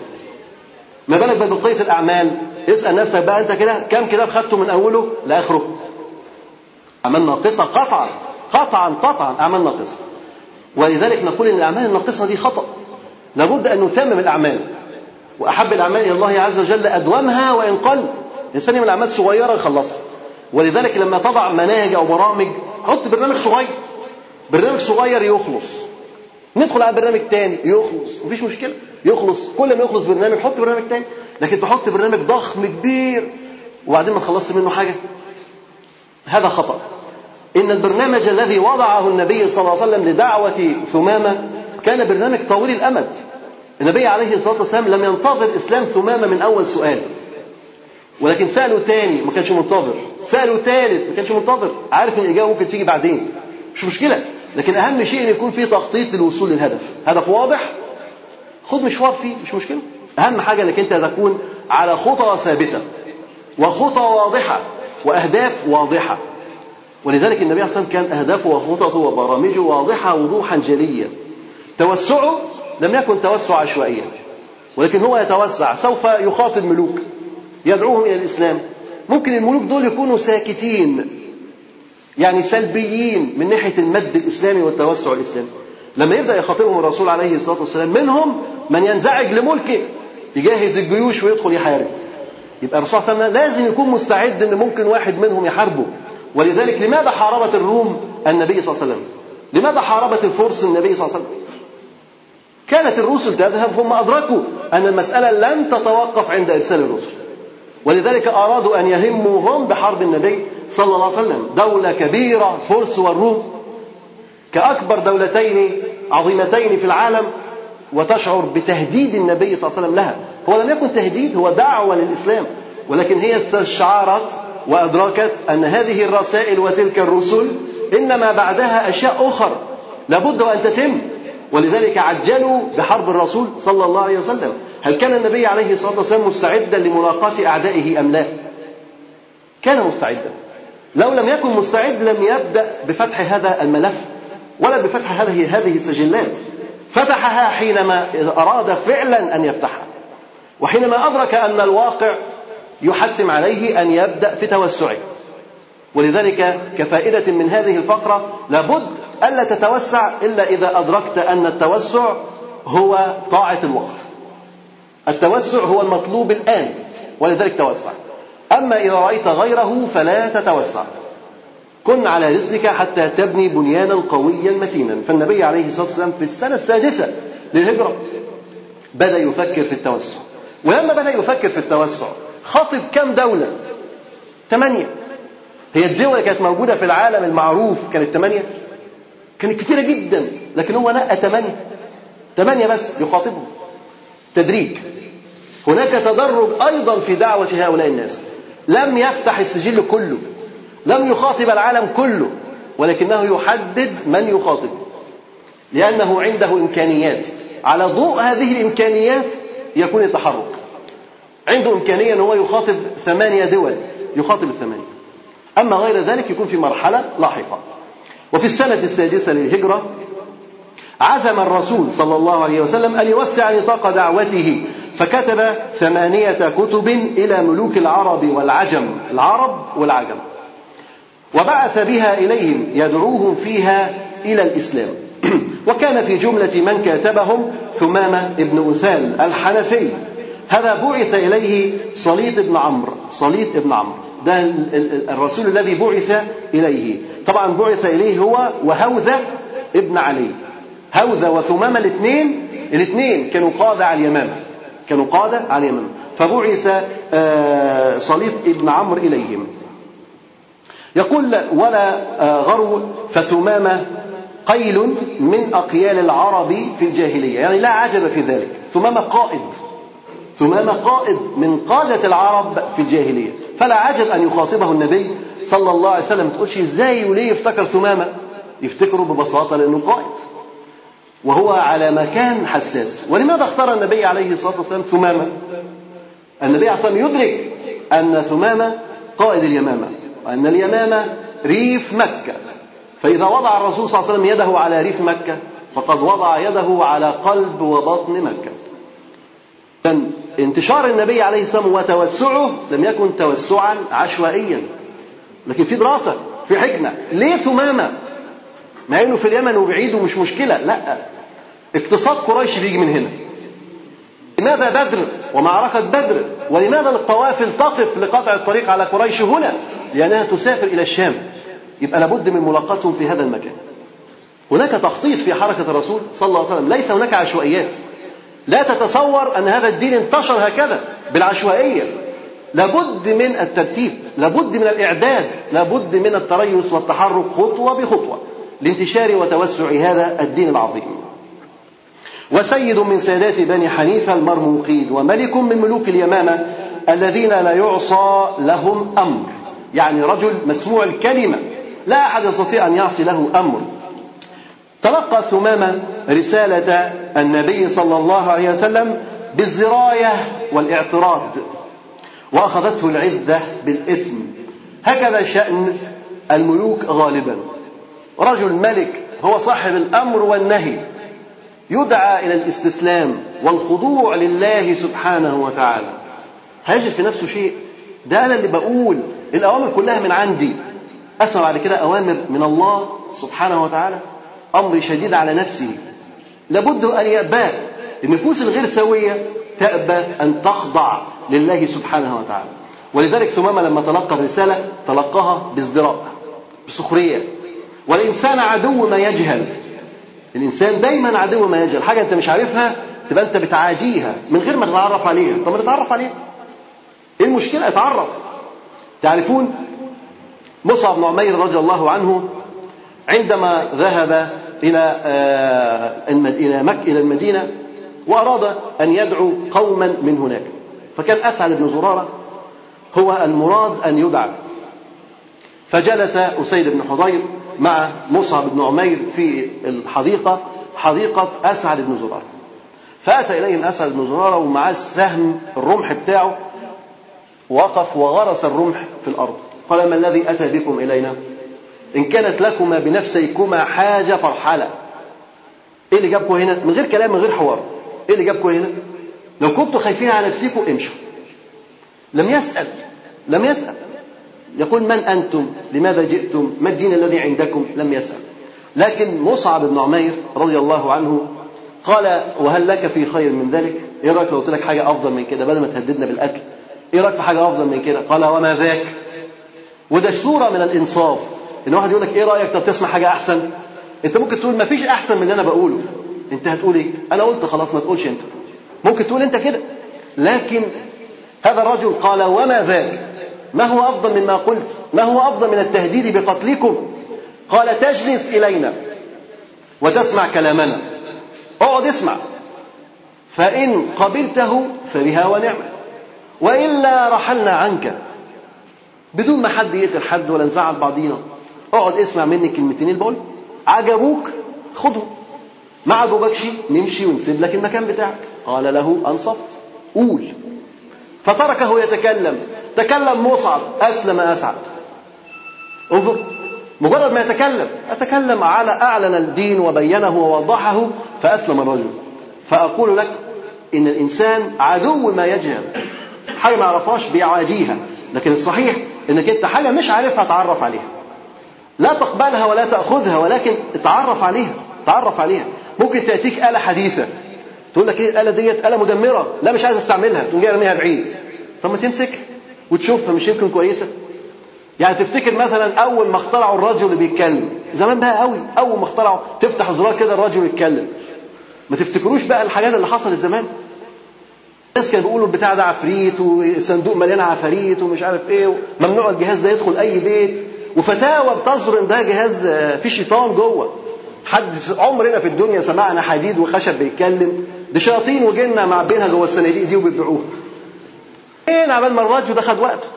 ما بالك ببقيه الأعمال؟ اسأل نفسك بقى أنت كده كم كتاب خدته من أوله لآخره؟ أعمال ناقصة قطعا قطعا قطعا أعمال ناقصة. ولذلك نقول إن الأعمال الناقصة دي خطأ. لابد أن نتمم الأعمال. وأحب الأعمال إلى الله عز وجل ادومها وان قل الإنسان يعمل أعمال صغيرة يخلصها. ولذلك لما تضع مناهج أو برامج حط برنامج صغير. برنامج صغير يخلص. ندخل على برنامج تاني يخلص. مفيش مشكلة. يخلص. كل ما يخلص برنامج حط برنامج تاني. لكن تحط برنامج ضخم كبير. وبعدين ما تخلصش منه حاجة. هذا خطأ. إن البرنامج الذي وضعه النبي صلى الله عليه وسلم لدعوة ثمامة كان برنامج طويل الأمد. النبي عليه الصلاة والسلام لم ينتظر إسلام ثمامة من أول سؤال. ولكن سأله تاني ما كانش منتظر. سأله تالت ما كانش منتظر. عارف إن الإجابة ممكن تيجي بعدين. مش مشكلة. لكن أهم شيء أن يكون في تخطيط للوصول للهدف. هدف واضح؟ خد مشوار فيه مش مشكلة. أهم حاجة أنك أنت تكون على خطى ثابتة. وخطى واضحة. وأهداف واضحة. ولذلك النبي صلى الله عليه وسلم كان أهدافه وخططه وبرامجه واضحة وضوحا جليا توسعه لم يكن توسع عشوائيا. ولكن هو يتوسع. سوف يخاطب ملوك. يدعوهم إلى الإسلام. ممكن الملوك دول يكونوا ساكتين يعني سلبيين من ناحية المد الإسلامي والتوسع الإسلامي. لما يبدأ يخاطبهم الرسول عليه الصلاة والسلام منهم من ينزعج لملكه يجهز الجيوش ويدخل يحارب. يبقى الرسول صلى الله عليه وسلم لازم يكون مستعد إن ممكن واحد منهم يحاربه. ولذلك لماذا حاربت الروم النبي صلى الله عليه وسلم؟ لماذا حاربت الفرس النبي صلى الله عليه وسلم؟ كانت الرسل تذهب هم أدركوا أن المسألة لن تتوقف عند إرسال الرسل. ولذلك أرادوا أن يهموا هم بحرب النبي صلى الله عليه وسلم. دولة كبيرة فرس والروم كأكبر دولتين عظيمتين في العالم وتشعر بتهديد النبي صلى الله عليه وسلم لها. هو لم يكن تهديد هو دعوة للإسلام. ولكن هي استشعرت وأدركت أن هذه الرسائل وتلك الرسل إنما بعدها أشياء أخر لابد أن تتم. ولذلك عجلوا بحرب الرسول صلى الله عليه وسلم. هل كان النبي عليه الصلاة والسلام مستعدا لملاقاة أعدائه أم لا؟ كان مستعدا. لو لم يكن مستعد لم يبدأ بفتح هذا الملف ولا بفتح هذه هذه السجلات. فتحها حينما أراد فعلا أن يفتحها. وحينما أدرك أن الواقع يحتم عليه أن يبدأ في توسعه. ولذلك كفائدة من هذه الفقرة لابد ألا تتوسع إلا إذا أدركت أن التوسع هو طاعة الوقت. التوسع هو المطلوب الآن ولذلك توسع. أما إذا رأيت غيره فلا تتوسع. كن على رزقك حتى تبني بنيانا قويا متينا. فالنبي عليه الصلاة والسلام في السنة السادسة للهجرة بدأ يفكر في التوسع. ولما بدأ يفكر في التوسع خاطب كم دولة؟ ثمانية. هي الدول اللي كانت موجودة في العالم المعروف كانت ثمانية؟ كانت كثيرة جدا لكن هو نقى ثمانية. ثمانية بس يخاطبهم. تدريج هناك تدرج أيضا في دعوة هؤلاء الناس. لم يفتح السجل كله لم يخاطب العالم كله ولكنه يحدد من يخاطب لأنه عنده إمكانيات. على ضوء هذه الإمكانيات يكون التحرك. عنده إمكانية أن هو يخاطب ثمانية دول يخاطب الثمانية. أما غير ذلك يكون في مرحلة لاحقة. وفي السنة السادسة للهجرة عزم الرسول صلى الله عليه وسلم أن يوسع نطاق دعوته فكتب ثمانية كتب إلى ملوك العرب والعجم العرب والعجم. وبعث بها إليهم يدعوهم فيها إلى الإسلام. وكان في جملة من كاتبهم ثمامة بن أثال الحنفي. هذا بعث إليه صليط بن عمرو صليط بن عمرو. ده الرسول الذي بعث إليه. طبعا بعث إليه هو وهوذة ابن علي. هوذة وثمامة الاثنين الاثنين كانوا قادة على اليمامة. كانوا قادة على اليمامة. فبعث آه، صليط ابن عمرو إليهم. يقول ولا آه، غرو فثمامة قيل من أقيال العرب في الجاهلية. يعني لا عجب في ذلك. ثمامة قائد. ثمامة قائد من قادة العرب في الجاهلية. فلا عجب أن يخاطبه النبي صلى الله عليه وسلم. تقولش إزاي وليه يفتكر ثمامة؟ يفتكره ببساطة لأنه قائد. وهو على مكان حساس. ولماذا اختار النبي عليه الصلاة والسلام ثمامة؟ النبي عليه الصلاة والسلام يدرك أن ثمامة قائد اليمامة وأن اليمامة ريف مكة. فإذا وضع الرسول صلى الله عليه وسلم يده على ريف مكة فقد وضع يده على قلب وبطن مكة. انتشار النبي عليه الصلاة والسلام وتوسعه لم يكن توسعا عشوائيا لكن في دراسة في حكمة ليه ثمامة؟ مع إنه في اليمن وبعيد ومش مشكلة. لا. اقتصاد قريش بيجي من هنا. لماذا بدر ومعركة بدر؟ ولماذا القوافل تقف لقطع الطريق على قريش هنا؟ لأنها تسافر إلى الشام. يبقى لابد من ملاقاتهم في هذا المكان. هناك تخطيط في حركة الرسول صلى الله عليه وسلم. ليس هناك عشوائيات. لا تتصور أن هذا الدين انتشر هكذا بالعشوائية. لابد من الترتيب. لابد من الإعداد. لابد من التريث والتحرك خطوة بخطوة. لانتشار وتوسع هذا الدين العظيم. وسيد من سادات بني حنيفة المرموقين وملك من ملوك اليمامة الذين لا يعصى لهم أمر. يعني رجل مسموع الكلمة لا أحد يستطيع أن يعصي له أمر. تلقى ثمامة رسالة النبي صلى الله عليه وسلم بالزراية والاعتراض وأخذته العزة بالإثم. هكذا شأن الملوك غالبا. رجل ملك هو صاحب الأمر والنهي يدعى إلى الاستسلام والخضوع لله سبحانه وتعالى. هيجد في نفسه شيء. ده أنا اللي بقول. الأوامر كلها من عندي. أسمع بعد كده أوامر من الله سبحانه وتعالى. أمر شديد على نفسه. لابد أن يأباه النفوس الغير سوية تأبى أن تخضع لله سبحانه وتعالى. ولذلك ثمامة لما تلقى الرسالة تلقاها بازدراء بسخرية. والإنسان عدو ما يجهل. الإنسان دايما عدو ما يجهل. حاجة أنت مش عارفها تبقى أنت بتعاديها من غير ما تتعرف عليها. طب ما تتعرف عليها. إيه المشكلة؟ اتعرف. تعرفون مصعب بن عمير رضي الله عنه عندما ذهب إلى آه، إلى مكة إلى المدينة وأراد أن يدعو قوما من هناك. فكان أسعد بن زرارة هو المراد أن يدعى. فجلس أسيد بن حضير مع مصعب بن عمير في الحديقة حديقة أسعد بن زرارة فأتى إليهم أسعد بن زرارة ومعاه السهم الرمح بتاعه وقف وغرس الرمح في الأرض. قال ما الذي أتى بكم إلينا؟ إن كانت لكما بنفسيكما حاجة فارحلة إيه اللي جابكم هنا؟ من غير كلام من غير حوار. إيه اللي جابكم هنا؟ لو كنتوا خايفين على نفسكم امشوا. لم يسأل لم يسأل. يقول من أنتم؟ لماذا جئتم؟ ما الدين الذي عندكم؟ لم يسأل. لكن مصعب بن عمير رضي الله عنه قال وهل لك في خير من ذلك؟ إيه رأيك لو قلت لك حاجة أفضل من كده بدل ما تهددنا بالقتل إيه رأيك في حاجة أفضل من كده؟ قال وما ذاك. وده صوره من الإنصاف. إن واحد يقول لك إيه رأيك؟ طب تسمع حاجة أحسن؟ أنت ممكن تقول ما فيش أحسن من اللي أنا بقوله. أنت هتقول إيه؟ أنا قلت خلاص ما تقولش أنت. ممكن تقول أنت كده. لكن هذا الرجل قال وما ذاك؟ ما هو أفضل مما قلت؟ ما هو أفضل من التهديد بقتلكم؟ قال تجلس إلينا وتسمع كلامنا. اقعد اسمع. فإن قبلته فبها ونعمت. وإلا رحلنا عنك. بدون ما حد يقتل حد ولا نزعل بعضينا. اقعد اسمع مني كلمتين اللي بقول عجبوك؟ خدهم ما عجبكش نمشي ونسيب لك المكان بتاعك. قال له انصفت قول. فتركه يتكلم. تكلم مصعب أسلم أسعد. انظر مجرد ما يتكلم أتكلم على أعلن الدين وبينه ووضحه فأسلم الرجل. فأقول لك إن الإنسان عدو ما يجهل. حاجة ما يعرفهاش بيعاديها. لكن الصحيح إنك أنت حاجة مش عارفها تعرف عليها. لا تقبلها ولا تأخذها ولكن اتعرف عليها تعرف عليها. ممكن تأتيك آلة حديثة. تقول لك إيه الآلة ديت؟ آلة مدمرة. لا مش عايز أستعملها. تقوم جاي بعيد. طب ما تمسك. وتشوفها مش يمكن كويسة. يعني تفتكر مثلا أول ما اخترعوا الراديو اللي بيتكلم؟ زمان بقى قوي. أول ما اخترعوا تفتح الزرار كده الراديو يتكلم. ما تفتكروش بقى الحاجات اللي حصلت زمان؟ الناس كانوا بيقولوا البتاع ده عفريت وصندوق مليان عفاريت ومش عارف إيه ممنوع الجهاز ده يدخل أي بيت. وفتاوى بتصدر إن ده جهاز فيه شيطان جوه. حد عمرنا في الدنيا سمعنا حديد وخشب بيتكلم. دي شياطين وجنة معبينها جوه الصناديق دي وبيبيعوها. إيه عبال ما الراديو ده خد وقته.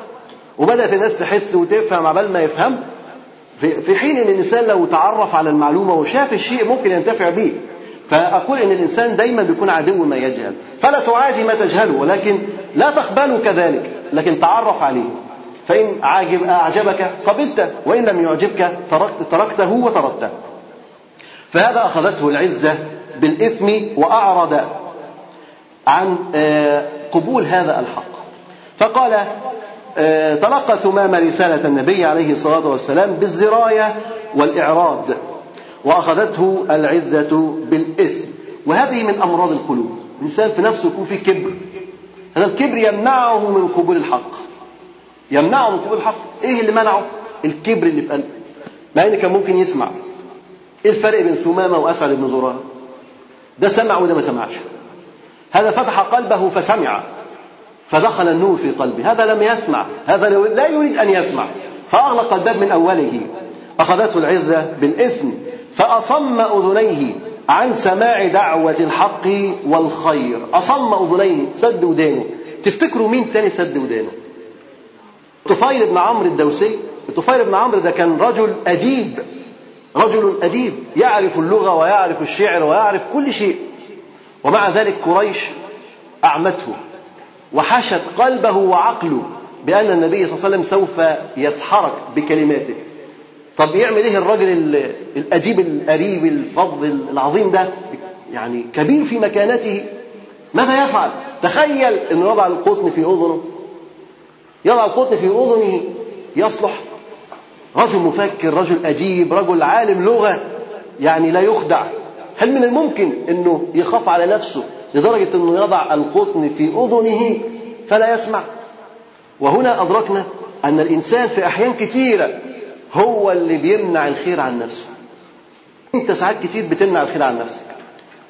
وبدأت الناس تحس وتفهم عبال ما يفهم في, حين إن الإنسان لو تعرف على المعلومة وشاف الشيء ممكن ينتفع به. فأقول إن الإنسان دايما بيكون عدو ما يجهل، فلا تعادي ما تجهله ولكن لا تقبله كذلك، لكن تعرف عليه. فإن عاجب أعجبك قبلته وإن لم يعجبك تركت تركته وتركته فهذا أخذته العزة بالإثم وأعرض عن قبول هذا الحق فقال تلقى ثمام رسالة النبي عليه الصلاة والسلام بالزراية والإعراض وأخذته العزة بالإثم. وهذه من أمراض القلوب. الإنسان في نفسه يكون فيه كبر. هذا الكبر يمنعه من قبول الحق. يمنعه من قبول الحق. إيه اللي منعه؟ الكبر اللي في قلبه. مع ان كان ممكن يسمع. إيه الفرق بين ثمامة وأسعد بن زرارة؟ ده سمع وده ما سمعش. هذا فتح قلبه فسمع. فدخل النور في قلبه. هذا لم يسمع. هذا لا يريد أن يسمع. فأغلق الباب من أوله. أخذته العزة بالإثم. فأصم أذنيه عن سماع دعوة الحق والخير. أصم أذنيه. سد ودانه. تفتكروا مين تاني سد ودانه؟ طفيل بن عمرو الدوسي. طفيل بن عمرو ده كان رجل أديب. رجل أديب. يعرف اللغة ويعرف الشعر ويعرف كل شيء. ومع ذلك قريش أعمته. وحشت قلبه وعقله بأن النبي صلى الله عليه وسلم سوف يسحرك بكلماته. طب يعمل إيه الراجل الأديب القريب الفضل العظيم ده؟ يعني كبير في مكانته. ماذا يفعل؟ تخيل انه يضع القطن في أذنه. يضع القطن في أذنه يصلح. رجل مفكر رجل أديب رجل عالم لغة يعني لا يخدع. هل من الممكن أنه يخاف على نفسه لدرجة أنه يضع القطن في أذنه فلا يسمع. وهنا أدركنا أن الإنسان في أحيان كثيرة هو اللي بيمنع الخير عن نفسه. أنت ساعات كتير بتمنع الخير عن نفسك.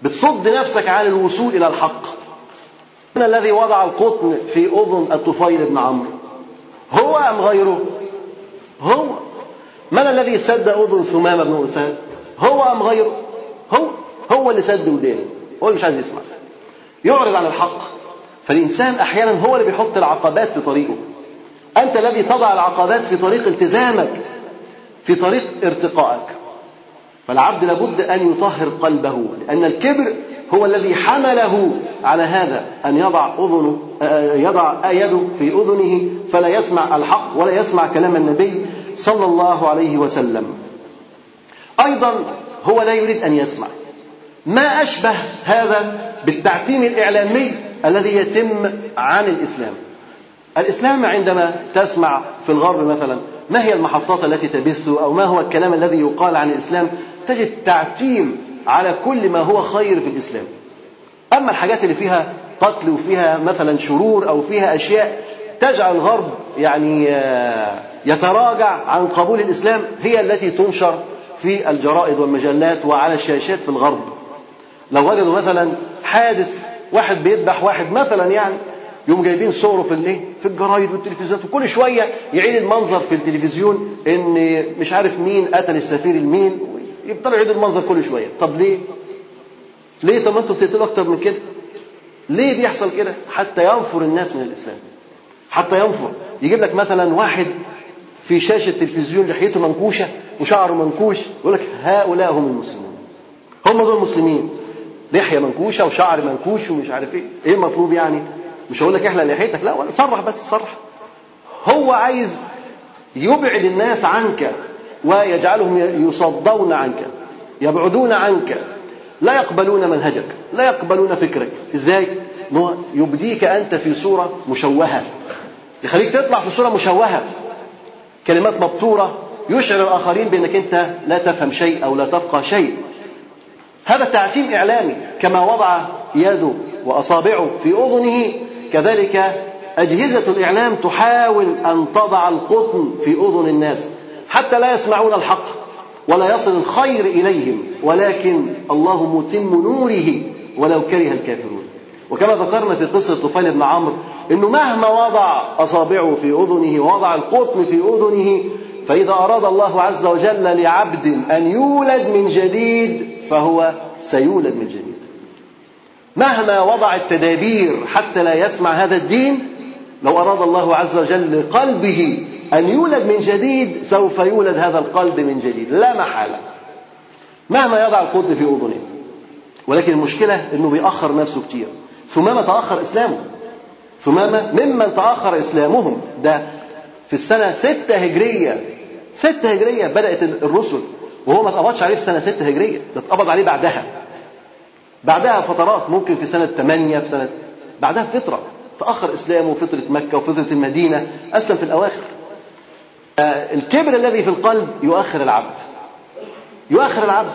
بتصد نفسك عن الوصول إلى الحق. من الذي وضع القطن في أذن الطفيل بن عمرو. هو أم غيره؟ هو. من الذي سد أذن ثمامة بن أثان هو أم غيره؟ هو. هو اللي سد ودانه. هو اللي مش عايز يسمع. يعرض عن الحق. فالإنسان أحيانا هو اللي بيحط العقبات في طريقه. أنت الذي تضع العقبات في طريق التزامك في طريق ارتقائك. فالعبد لابد أن يطهر قلبه لأن الكبر هو الذي حمله على هذا أن يضع أذنه آه، يضع يده في أذنه فلا يسمع الحق ولا يسمع كلام النبي صلى الله عليه وسلم. أيضا هو لا يريد أن يسمع. ما أشبه هذا بالتعتيم الإعلامي الذي يتم عن الإسلام. الإسلام عندما تسمع في الغرب مثلا ما هي المحطات التي تبث؟ أو ما هو الكلام الذي يقال عن الإسلام؟ تجد تعتيم على كل ما هو خير في الإسلام. أما الحاجات اللي فيها قتل وفيها مثلا شرور أو فيها أشياء تجعل الغرب يعني آه، يتراجع عن قبول الإسلام هي التي تنشر في الجرائد والمجلات وعلى الشاشات في الغرب. لو وجدوا مثلا حادث واحد بيذبح واحد مثلا يعني يوم جايبين صوره في الايه؟ في الجرايد والتلفزيونات وكل شوية يعيد المنظر في التلفزيون إن مش عارف مين قتل السفير المين يفضلوا يعيدوا المنظر كل شوية، طب ليه؟ ليه طب أنتوا بتقتلوا أكتر من كده؟ ليه بيحصل كده؟ حتى ينفر الناس من الإسلام. حتى ينفر، يجيب لك مثلا واحد في شاشة تلفزيون لحيته منكوشة وشعره منكوش يقول لك هؤلاء هم المسلمون. هم دول المسلمين. لحية منكوشة وشعر منكوش ومش عارف إيه، إيه المطلوب يعني؟ مش هقول لك احلق لحيتك لا ولا صرح بس صرح. هو عايز يبعد الناس عنك ويجعلهم يصدون عنك يبعدون عنك. لا يقبلون منهجك لا يقبلون فكرك. إزاي؟ يبديك أنت في صورة مشوهة. يخليك تطلع في صورة مشوهة. كلمات مبتورة يشعر الآخرين بأنك أنت لا تفهم شيء أو لا تفقه شيء. هذا تعتيم إعلامي كما وضع يده واصابعه في أذنه. كذلك أجهزة الإعلام تحاول أن تضع القطن في أذن الناس حتى لا يسمعون الحق ولا يصل الخير إليهم. ولكن الله متم نوره ولو كره الكافرون. وكما ذكرنا في قصة طفيل بن عمرو أنه مهما وضع أصابعه في أذنه ووضع القطن في أذنه فإذا أراد الله عز وجل لعبد أن يولد من جديد فهو سيولد من جديد. مهما وضع التدابير حتى لا يسمع هذا الدين لو أراد الله عز وجل لقلبه أن يولد من جديد سوف يولد هذا القلب من جديد. لا محالة. مهما يضع القطن في أذنه. ولكن المشكلة أنه بيأخر نفسه كتير. ثمامة تأخر إسلامه. ثمامة ممن تأخر إسلامهم. ده في السنة ستة هجرية. ستة هجرية بدأت الرسل وهو ما اتقبضش عليه في سنة ستة هجرية ده اتقبض عليه بعدها. بعدها فترات ممكن في سنة 8 في سنة بعدها فترة تأخر إسلامه وفترة مكة وفترة المدينة أسلم في الأواخر. آه، الكبر الذي في القلب يؤخر العبد. يؤخر العبد.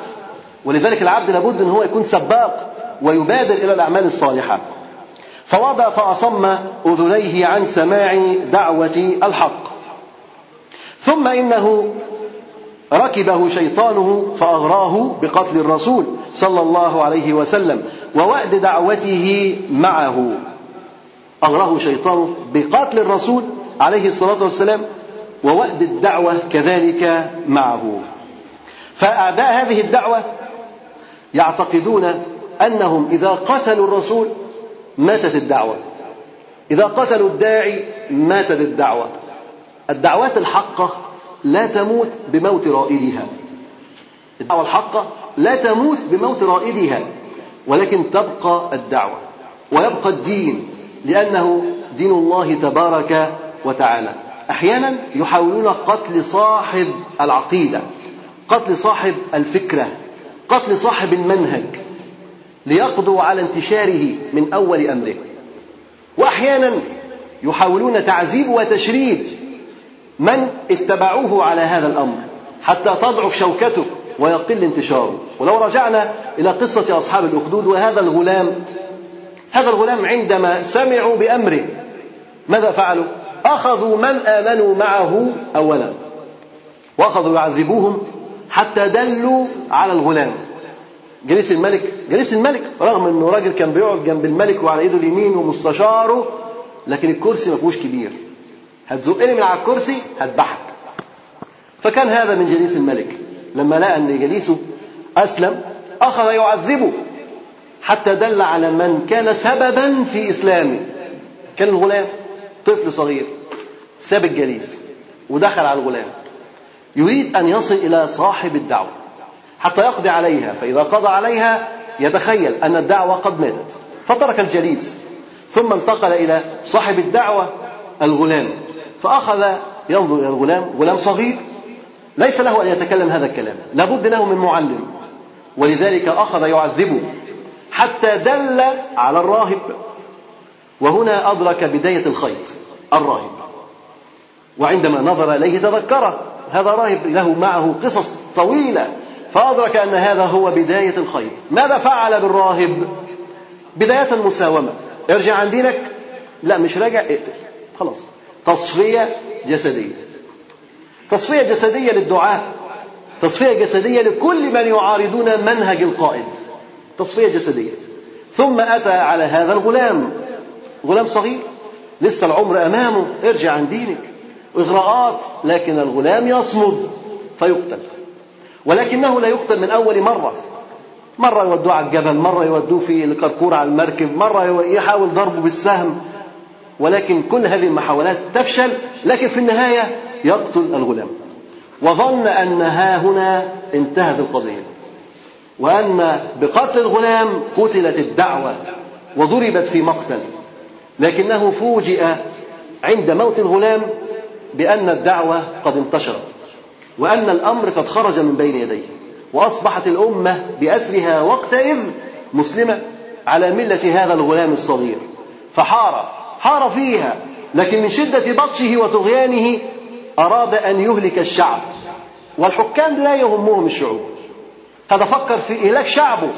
ولذلك العبد لابد إن هو يكون سباق ويبادر إلى الأعمال الصالحة. فوضع فأصم أذنيه عن سماع دعوة الحق. ثم إنه ركبه شيطانه فأغراه بقتل الرسول صلى الله عليه وسلم ووأد دعوته معه. أغراه شيطانه بقتل الرسول عليه الصلاة والسلام ووأد الدعوة كذلك معه. فأعداء هذه الدعوة يعتقدون أنهم إذا قتلوا الرسول ماتت الدعوة. إذا قتلوا الداعي ماتت الدعوة. الدعوات الحقة لا تموت بموت رائدها الدعوة الحقة لا تموت بموت رائدها ولكن تبقى الدعوة ويبقى الدين لأنه دين الله تبارك وتعالى. أحيانا يحاولون قتل صاحب العقيدة قتل صاحب الفكرة قتل صاحب المنهج ليقضوا على انتشاره من أول أمره. وأحيانا يحاولون تعذيب وتشريد من اتبعوه على هذا الأمر حتى تضعف شوكته ويقل انتشاره. ولو رجعنا إلى قصة أصحاب الأخدود وهذا الغلام هذا الغلام عندما سمعوا بأمره ماذا فعلوا؟ أخذوا من آمنوا معه أولا وأخذوا يعذبوهم حتى دلوا على الغلام. جليس الملك جليس الملك رغم إنه راجل كان بيقعد جنب الملك وعلى إيده اليمين ومستشاره لكن الكرسي ما فيهوش كبير. هتزقني من على الكرسي هذبحك. فكان هذا من جليس الملك. لما لقى أن جليسه أسلم أخذ يعذبه حتى دل على من كان سببا في إسلامه. كان الغلام طفل صغير ساب الجليس ودخل على الغلام. يريد أن يصل إلى صاحب الدعوة حتى يقضي عليها. فإذا قضى عليها يتخيل أن الدعوة قد ماتت. فترك الجليس ثم انتقل إلى صاحب الدعوة الغلام. فأخذ ينظر إلى الغلام غلام صغير ليس له أن يتكلم هذا الكلام. لابد له من معلم. ولذلك أخذ يعذبه حتى دل على الراهب. وهنا أدرك بداية الخيط الراهب. وعندما نظر إليه تذكره هذا راهب له معه قصص طويلة فأدرك أن هذا هو بداية الخيط. ماذا فعل بالراهب؟ بداية المساومة. ارجع عن دينك. لا مش راجع اقتل. خلاص. تصفية جسدية. تصفية جسدية للدعاة تصفية جسدية لكل من يعارضون منهج القائد. تصفية جسدية. ثم أتى على هذا الغلام. غلام صغير. لسه العمر أمامه. ارجع عن دينك. إغراءات. لكن الغلام يصمد. فيقتل. ولكنه لا يقتل من أول مرة. مرة يودوه على الجبل. مرة يودوه في الكركور على المركب. مرة يحاول ضربه بالسهم. ولكن كل هذه المحاولات تفشل لكن في النهاية يقتل الغلام. وظن أن ها هنا انتهت القضية وأن بقتل الغلام قتلت الدعوة وضربت في مقتل. لكنه فوجئ عند موت الغلام بأن الدعوة قد انتشرت وأن الأمر قد خرج من بين يديه وأصبحت الأمة بأسرها وقتئذ مسلمة على ملة هذا الغلام الصغير. فحار حار فيها لكن من شدة بطشه وطغيانه أراد أن يهلك الشعب. والحكام لا يهمهم الشعوب. هذا فكر في إهلاك شعبه.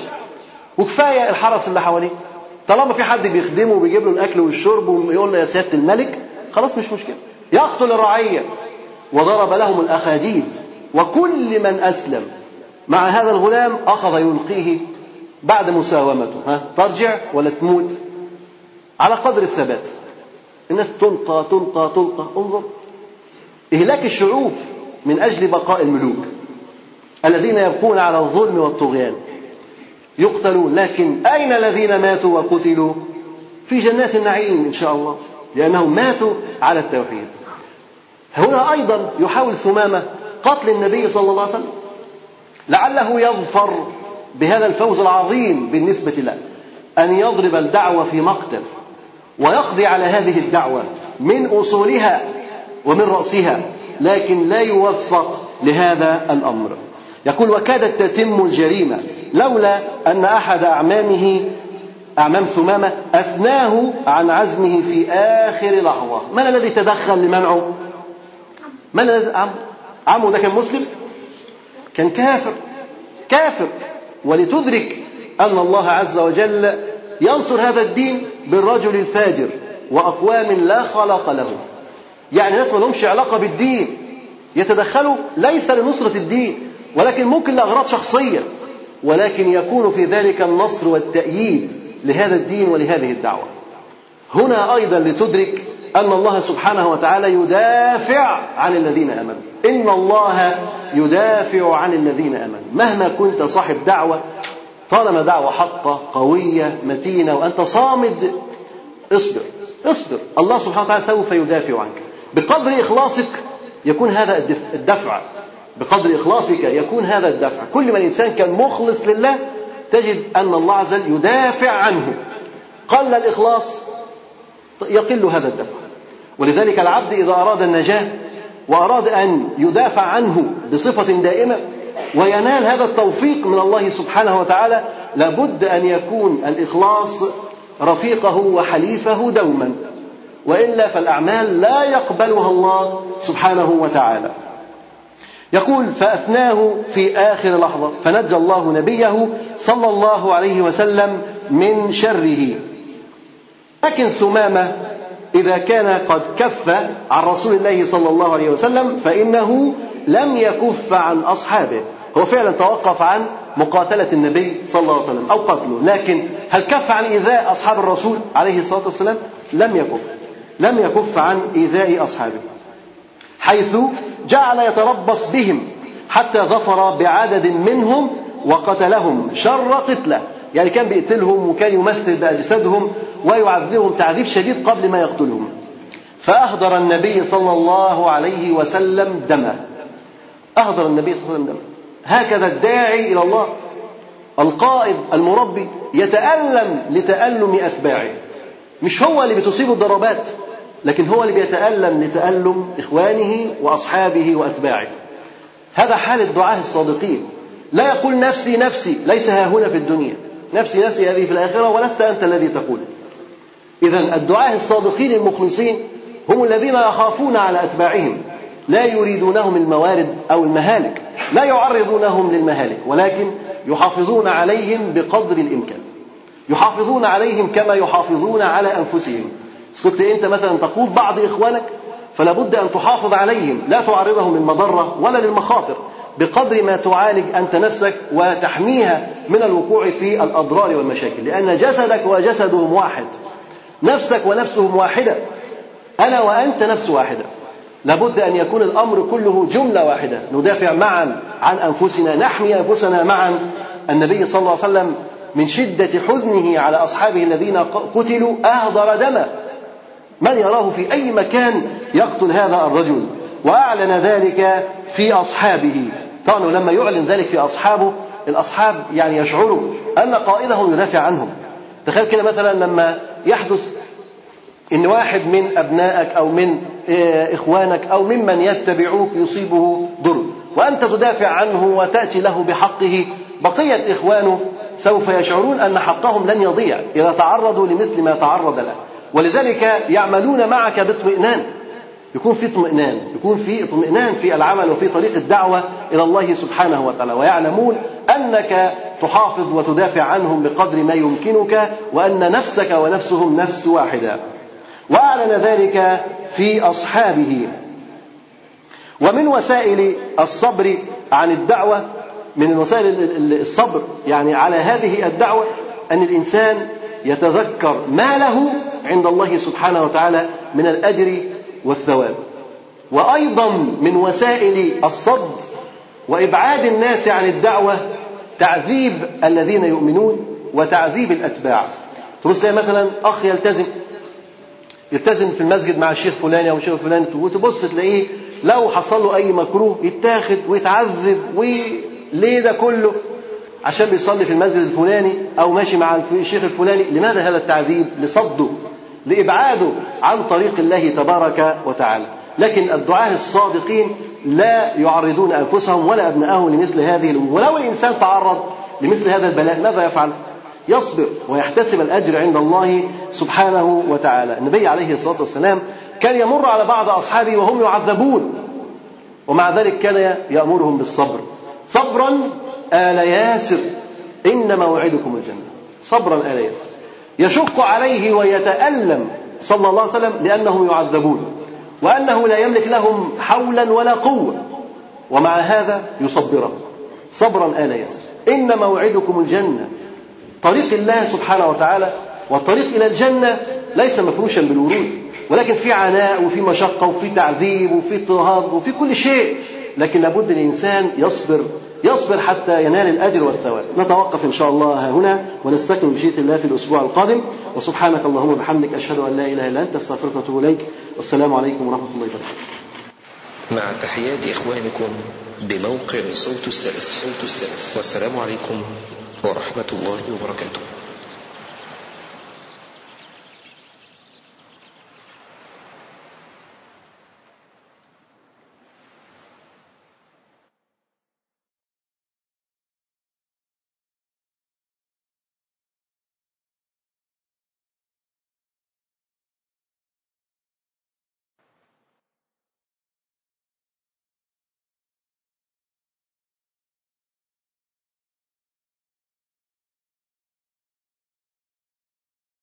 وكفاية الحرس اللي حواليه. طالما في حد بيخدمه وبيجيب له الأكل والشرب ويقول له يا سيادة الملك خلاص مش مشكلة. يقتل الرعية وضرب لهم الأخاديد. وكل من أسلم مع هذا الغلام أخذ يلقيه بعد مساومته. ها ترجع ولا تموت؟ على قدر الثبات. الناس تلقى تلقى تلقى انظر. إهلاك الشعوب من أجل بقاء الملوك. الذين يبقون على الظلم والطغيان. يقتلون. لكن أين الذين ماتوا وقتلوا؟ في جنات النعيم إن شاء الله. لأنهم ماتوا على التوحيد. هنا أيضا يحاول ثمامة قتل النبي صلى الله عليه وسلم. لعله يظفر بهذا الفوز العظيم بالنسبة له. أن يضرب الدعوة في مقتل. ويقضي على هذه الدعوة من أصولها ومن رأسها لكن لا يوفق لهذا الأمر. يقول وكادت تتم الجريمة لولا أن أحد أعمامه أعمام ثمامة أثناه عن عزمه في آخر لحظة. من الذي تدخل لمنعه؟ من الذي عم عمه ده كان مسلم؟ كان كافر. كافر. ولتدرك أن الله عز وجل ينصر هذا الدين بالرجل الفاجر وأقوام لا خلق لهم. يعني ناس ما لهمش علاقة بالدين. يتدخلوا ليس لنصرة الدين ولكن ممكن لأغراض شخصية. ولكن يكون في ذلك النصر والتأييد لهذا الدين ولهذه الدعوة. هنا أيضا لتدرك أن الله سبحانه وتعالى يدافع عن الذين آمنوا. إن الله يدافع عن الذين آمنوا. مهما كنت صاحب دعوة طالما دعوة حقة قوية متينة وأنت صامد اصبر اصبر. الله سبحانه وتعالى سوف يدافع عنك. بقدر إخلاصك يكون هذا الدفع. بقدر إخلاصك يكون هذا الدفع. كل ما الإنسان كان مخلص لله تجد أن الله عز وجل يدافع عنه. قل الإخلاص يقل هذا الدفع. ولذلك العبد إذا أراد النجاة وأراد أن يدافع عنه بصفة دائمة وينال هذا التوفيق من الله سبحانه وتعالى لابد أن يكون الإخلاص رفيقه وحليفه دوما. وإلا فالأعمال لا يقبلها الله سبحانه وتعالى. يقول فأثناه في آخر لحظة فنجى الله نبيه صلى الله عليه وسلم من شره. لكن ثمامة إذا كان قد كف عن رسول الله صلى الله عليه وسلم فإنه لم يكف عن أصحابه. هو فعلا توقف عن مقاتلة النبي صلى الله عليه وسلم أو قتله. لكن هل كف عن إيذاء أصحاب الرسول عليه الصلاة والسلام؟ لم يكف. لم يكف عن إيذاء أصحابه. حيث جعل يتربص بهم حتى ظفر بعدد منهم وقتلهم شر قتله. يعني كان بيقتلهم وكان يمثل بأجسادهم ويعذبهم تعذيب شديد قبل ما يقتلهم. فأهدر النبي صلى الله عليه وسلم دمه. أهدر النبي صلى الله عليه وسلم دمه. هكذا الداعي إلى الله. القائد المربي يتألم لتألم أتباعه. مش هو اللي بتصيبه الضربات لكن هو اللي بيتألم لتألم إخوانه وأصحابه وأتباعه. هذا حال الدعاة الصادقين. لا يقول نفسي نفسي ليس ها هنا في الدنيا. نفسي نفسي هذه في الآخرة ولست أنت الذي تقول. إذا الدعاة الصادقين المخلصين هم الذين يخافون على أتباعهم. لا يريدونهم الموارد أو المهالك. لا يعرضونهم للمهالك ولكن يحافظون عليهم بقدر الإمكان. يحافظون عليهم كما يحافظون على أنفسهم. كنت أنت مثلا تقود بعض إخوانك فلا بد أن تحافظ عليهم. لا تعرضهم للمضرة ولا للمخاطر بقدر ما تعالج أنت نفسك وتحميها من الوقوع في الأضرار والمشاكل. لأن جسدك وجسدهم واحد نفسك ونفسهم واحدة أنا وأنت نفس واحدة. لابد أن يكون الأمر كله جملة واحدة. ندافع معا عن أنفسنا نحمي أنفسنا معا. النبي صلى الله عليه وسلم من شدة حزنه على أصحابه الذين قتلوا أهدر دمه. من يراه في أي مكان يقتل هذا الرجل؟ وأعلن ذلك في أصحابه. طبعا لما يعلن ذلك في أصحابه الأصحاب يعني يشعروا أن قائدهم يدافع عنهم. تخيل كده مثلا لما يحدث إن واحد من أبنائك أو من آه، إخوانك أو ممن يتبعوك يصيبه ضر وأنت تدافع عنه وتأتي له بحقه بقية إخوانه سوف يشعرون أن حقهم لن يضيع إذا تعرضوا لمثل ما تعرض له. ولذلك يعملون معك باطمئنان. يكون في اطمئنان يكون في اطمئنان في العمل وفي طريق الدعوة إلى الله سبحانه وتعالى ويعلمون أنك تحافظ وتدافع عنهم بقدر ما يمكنك وأن نفسك ونفسهم نفس واحدة. وأعلن ذلك في أصحابه. ومن وسائل الصبر عن الدعوة من وسائل الصبر يعني على هذه الدعوة أن الإنسان يتذكر ما له عند الله سبحانه وتعالى من الأجر والثواب. وأيضا من وسائل الصد وإبعاد الناس عن الدعوة تعذيب الذين يؤمنون وتعذيب الأتباع. تبص مثلا أخ يلتزم يلتزم في المسجد مع الشيخ فلان أو الشيخ فلان وتبص تلاقيه لو حصل له أي مكروه يتاخد ويتعذب وليه ده كله؟ عشان بيصلي في المسجد الفلاني أو ماشي مع الشيخ الفلاني. لماذا هذا التعذيب؟ لصده لإبعاده عن طريق الله تبارك وتعالى. لكن الدعاة الصادقين لا يعرضون أنفسهم ولا ابنائهم لمثل هذه الأمور. ولو الإنسان تعرض لمثل هذا البلاء ماذا يفعل؟ يصبر ويحتسب الأجر عند الله سبحانه وتعالى. النبي عليه الصلاة والسلام كان يمر على بعض أصحابه وهم يعذبون. ومع ذلك كان يأمرهم بالصبر. صبرا آل ياسر. إن موعدكم الجنة. صبرا آل ياسر. يشق عليه ويتألم صلى الله عليه وسلم لأنهم يعذبون. وأنه لا يملك لهم حولا ولا قوة. ومع هذا يصبرهم. صبرا آل ياسر. إن موعدكم الجنة. طريق الله سبحانه وتعالى والطريق إلى الجنة ليس مفروشا بالورود ولكن في عناء وفي مشقة وفي تعذيب وفي اضطهاد وفي كل شيء لكن لابد الإنسان يصبر يصبر حتى ينال الأجر والثواب. نتوقف إن شاء الله هنا ونستكمل بشيء الله في الأسبوع القادم. وسبحانك اللهم وبحمدك أشهد أن لا إله إلا أنت أستغفرك وأتوب إليك. والسلام عليكم ورحمة الله وبركاته. مع تحيات إخوانكم بموقع صوت السلف. صوت السلف. والسلام عليكم. ورحمة الله وبركاته.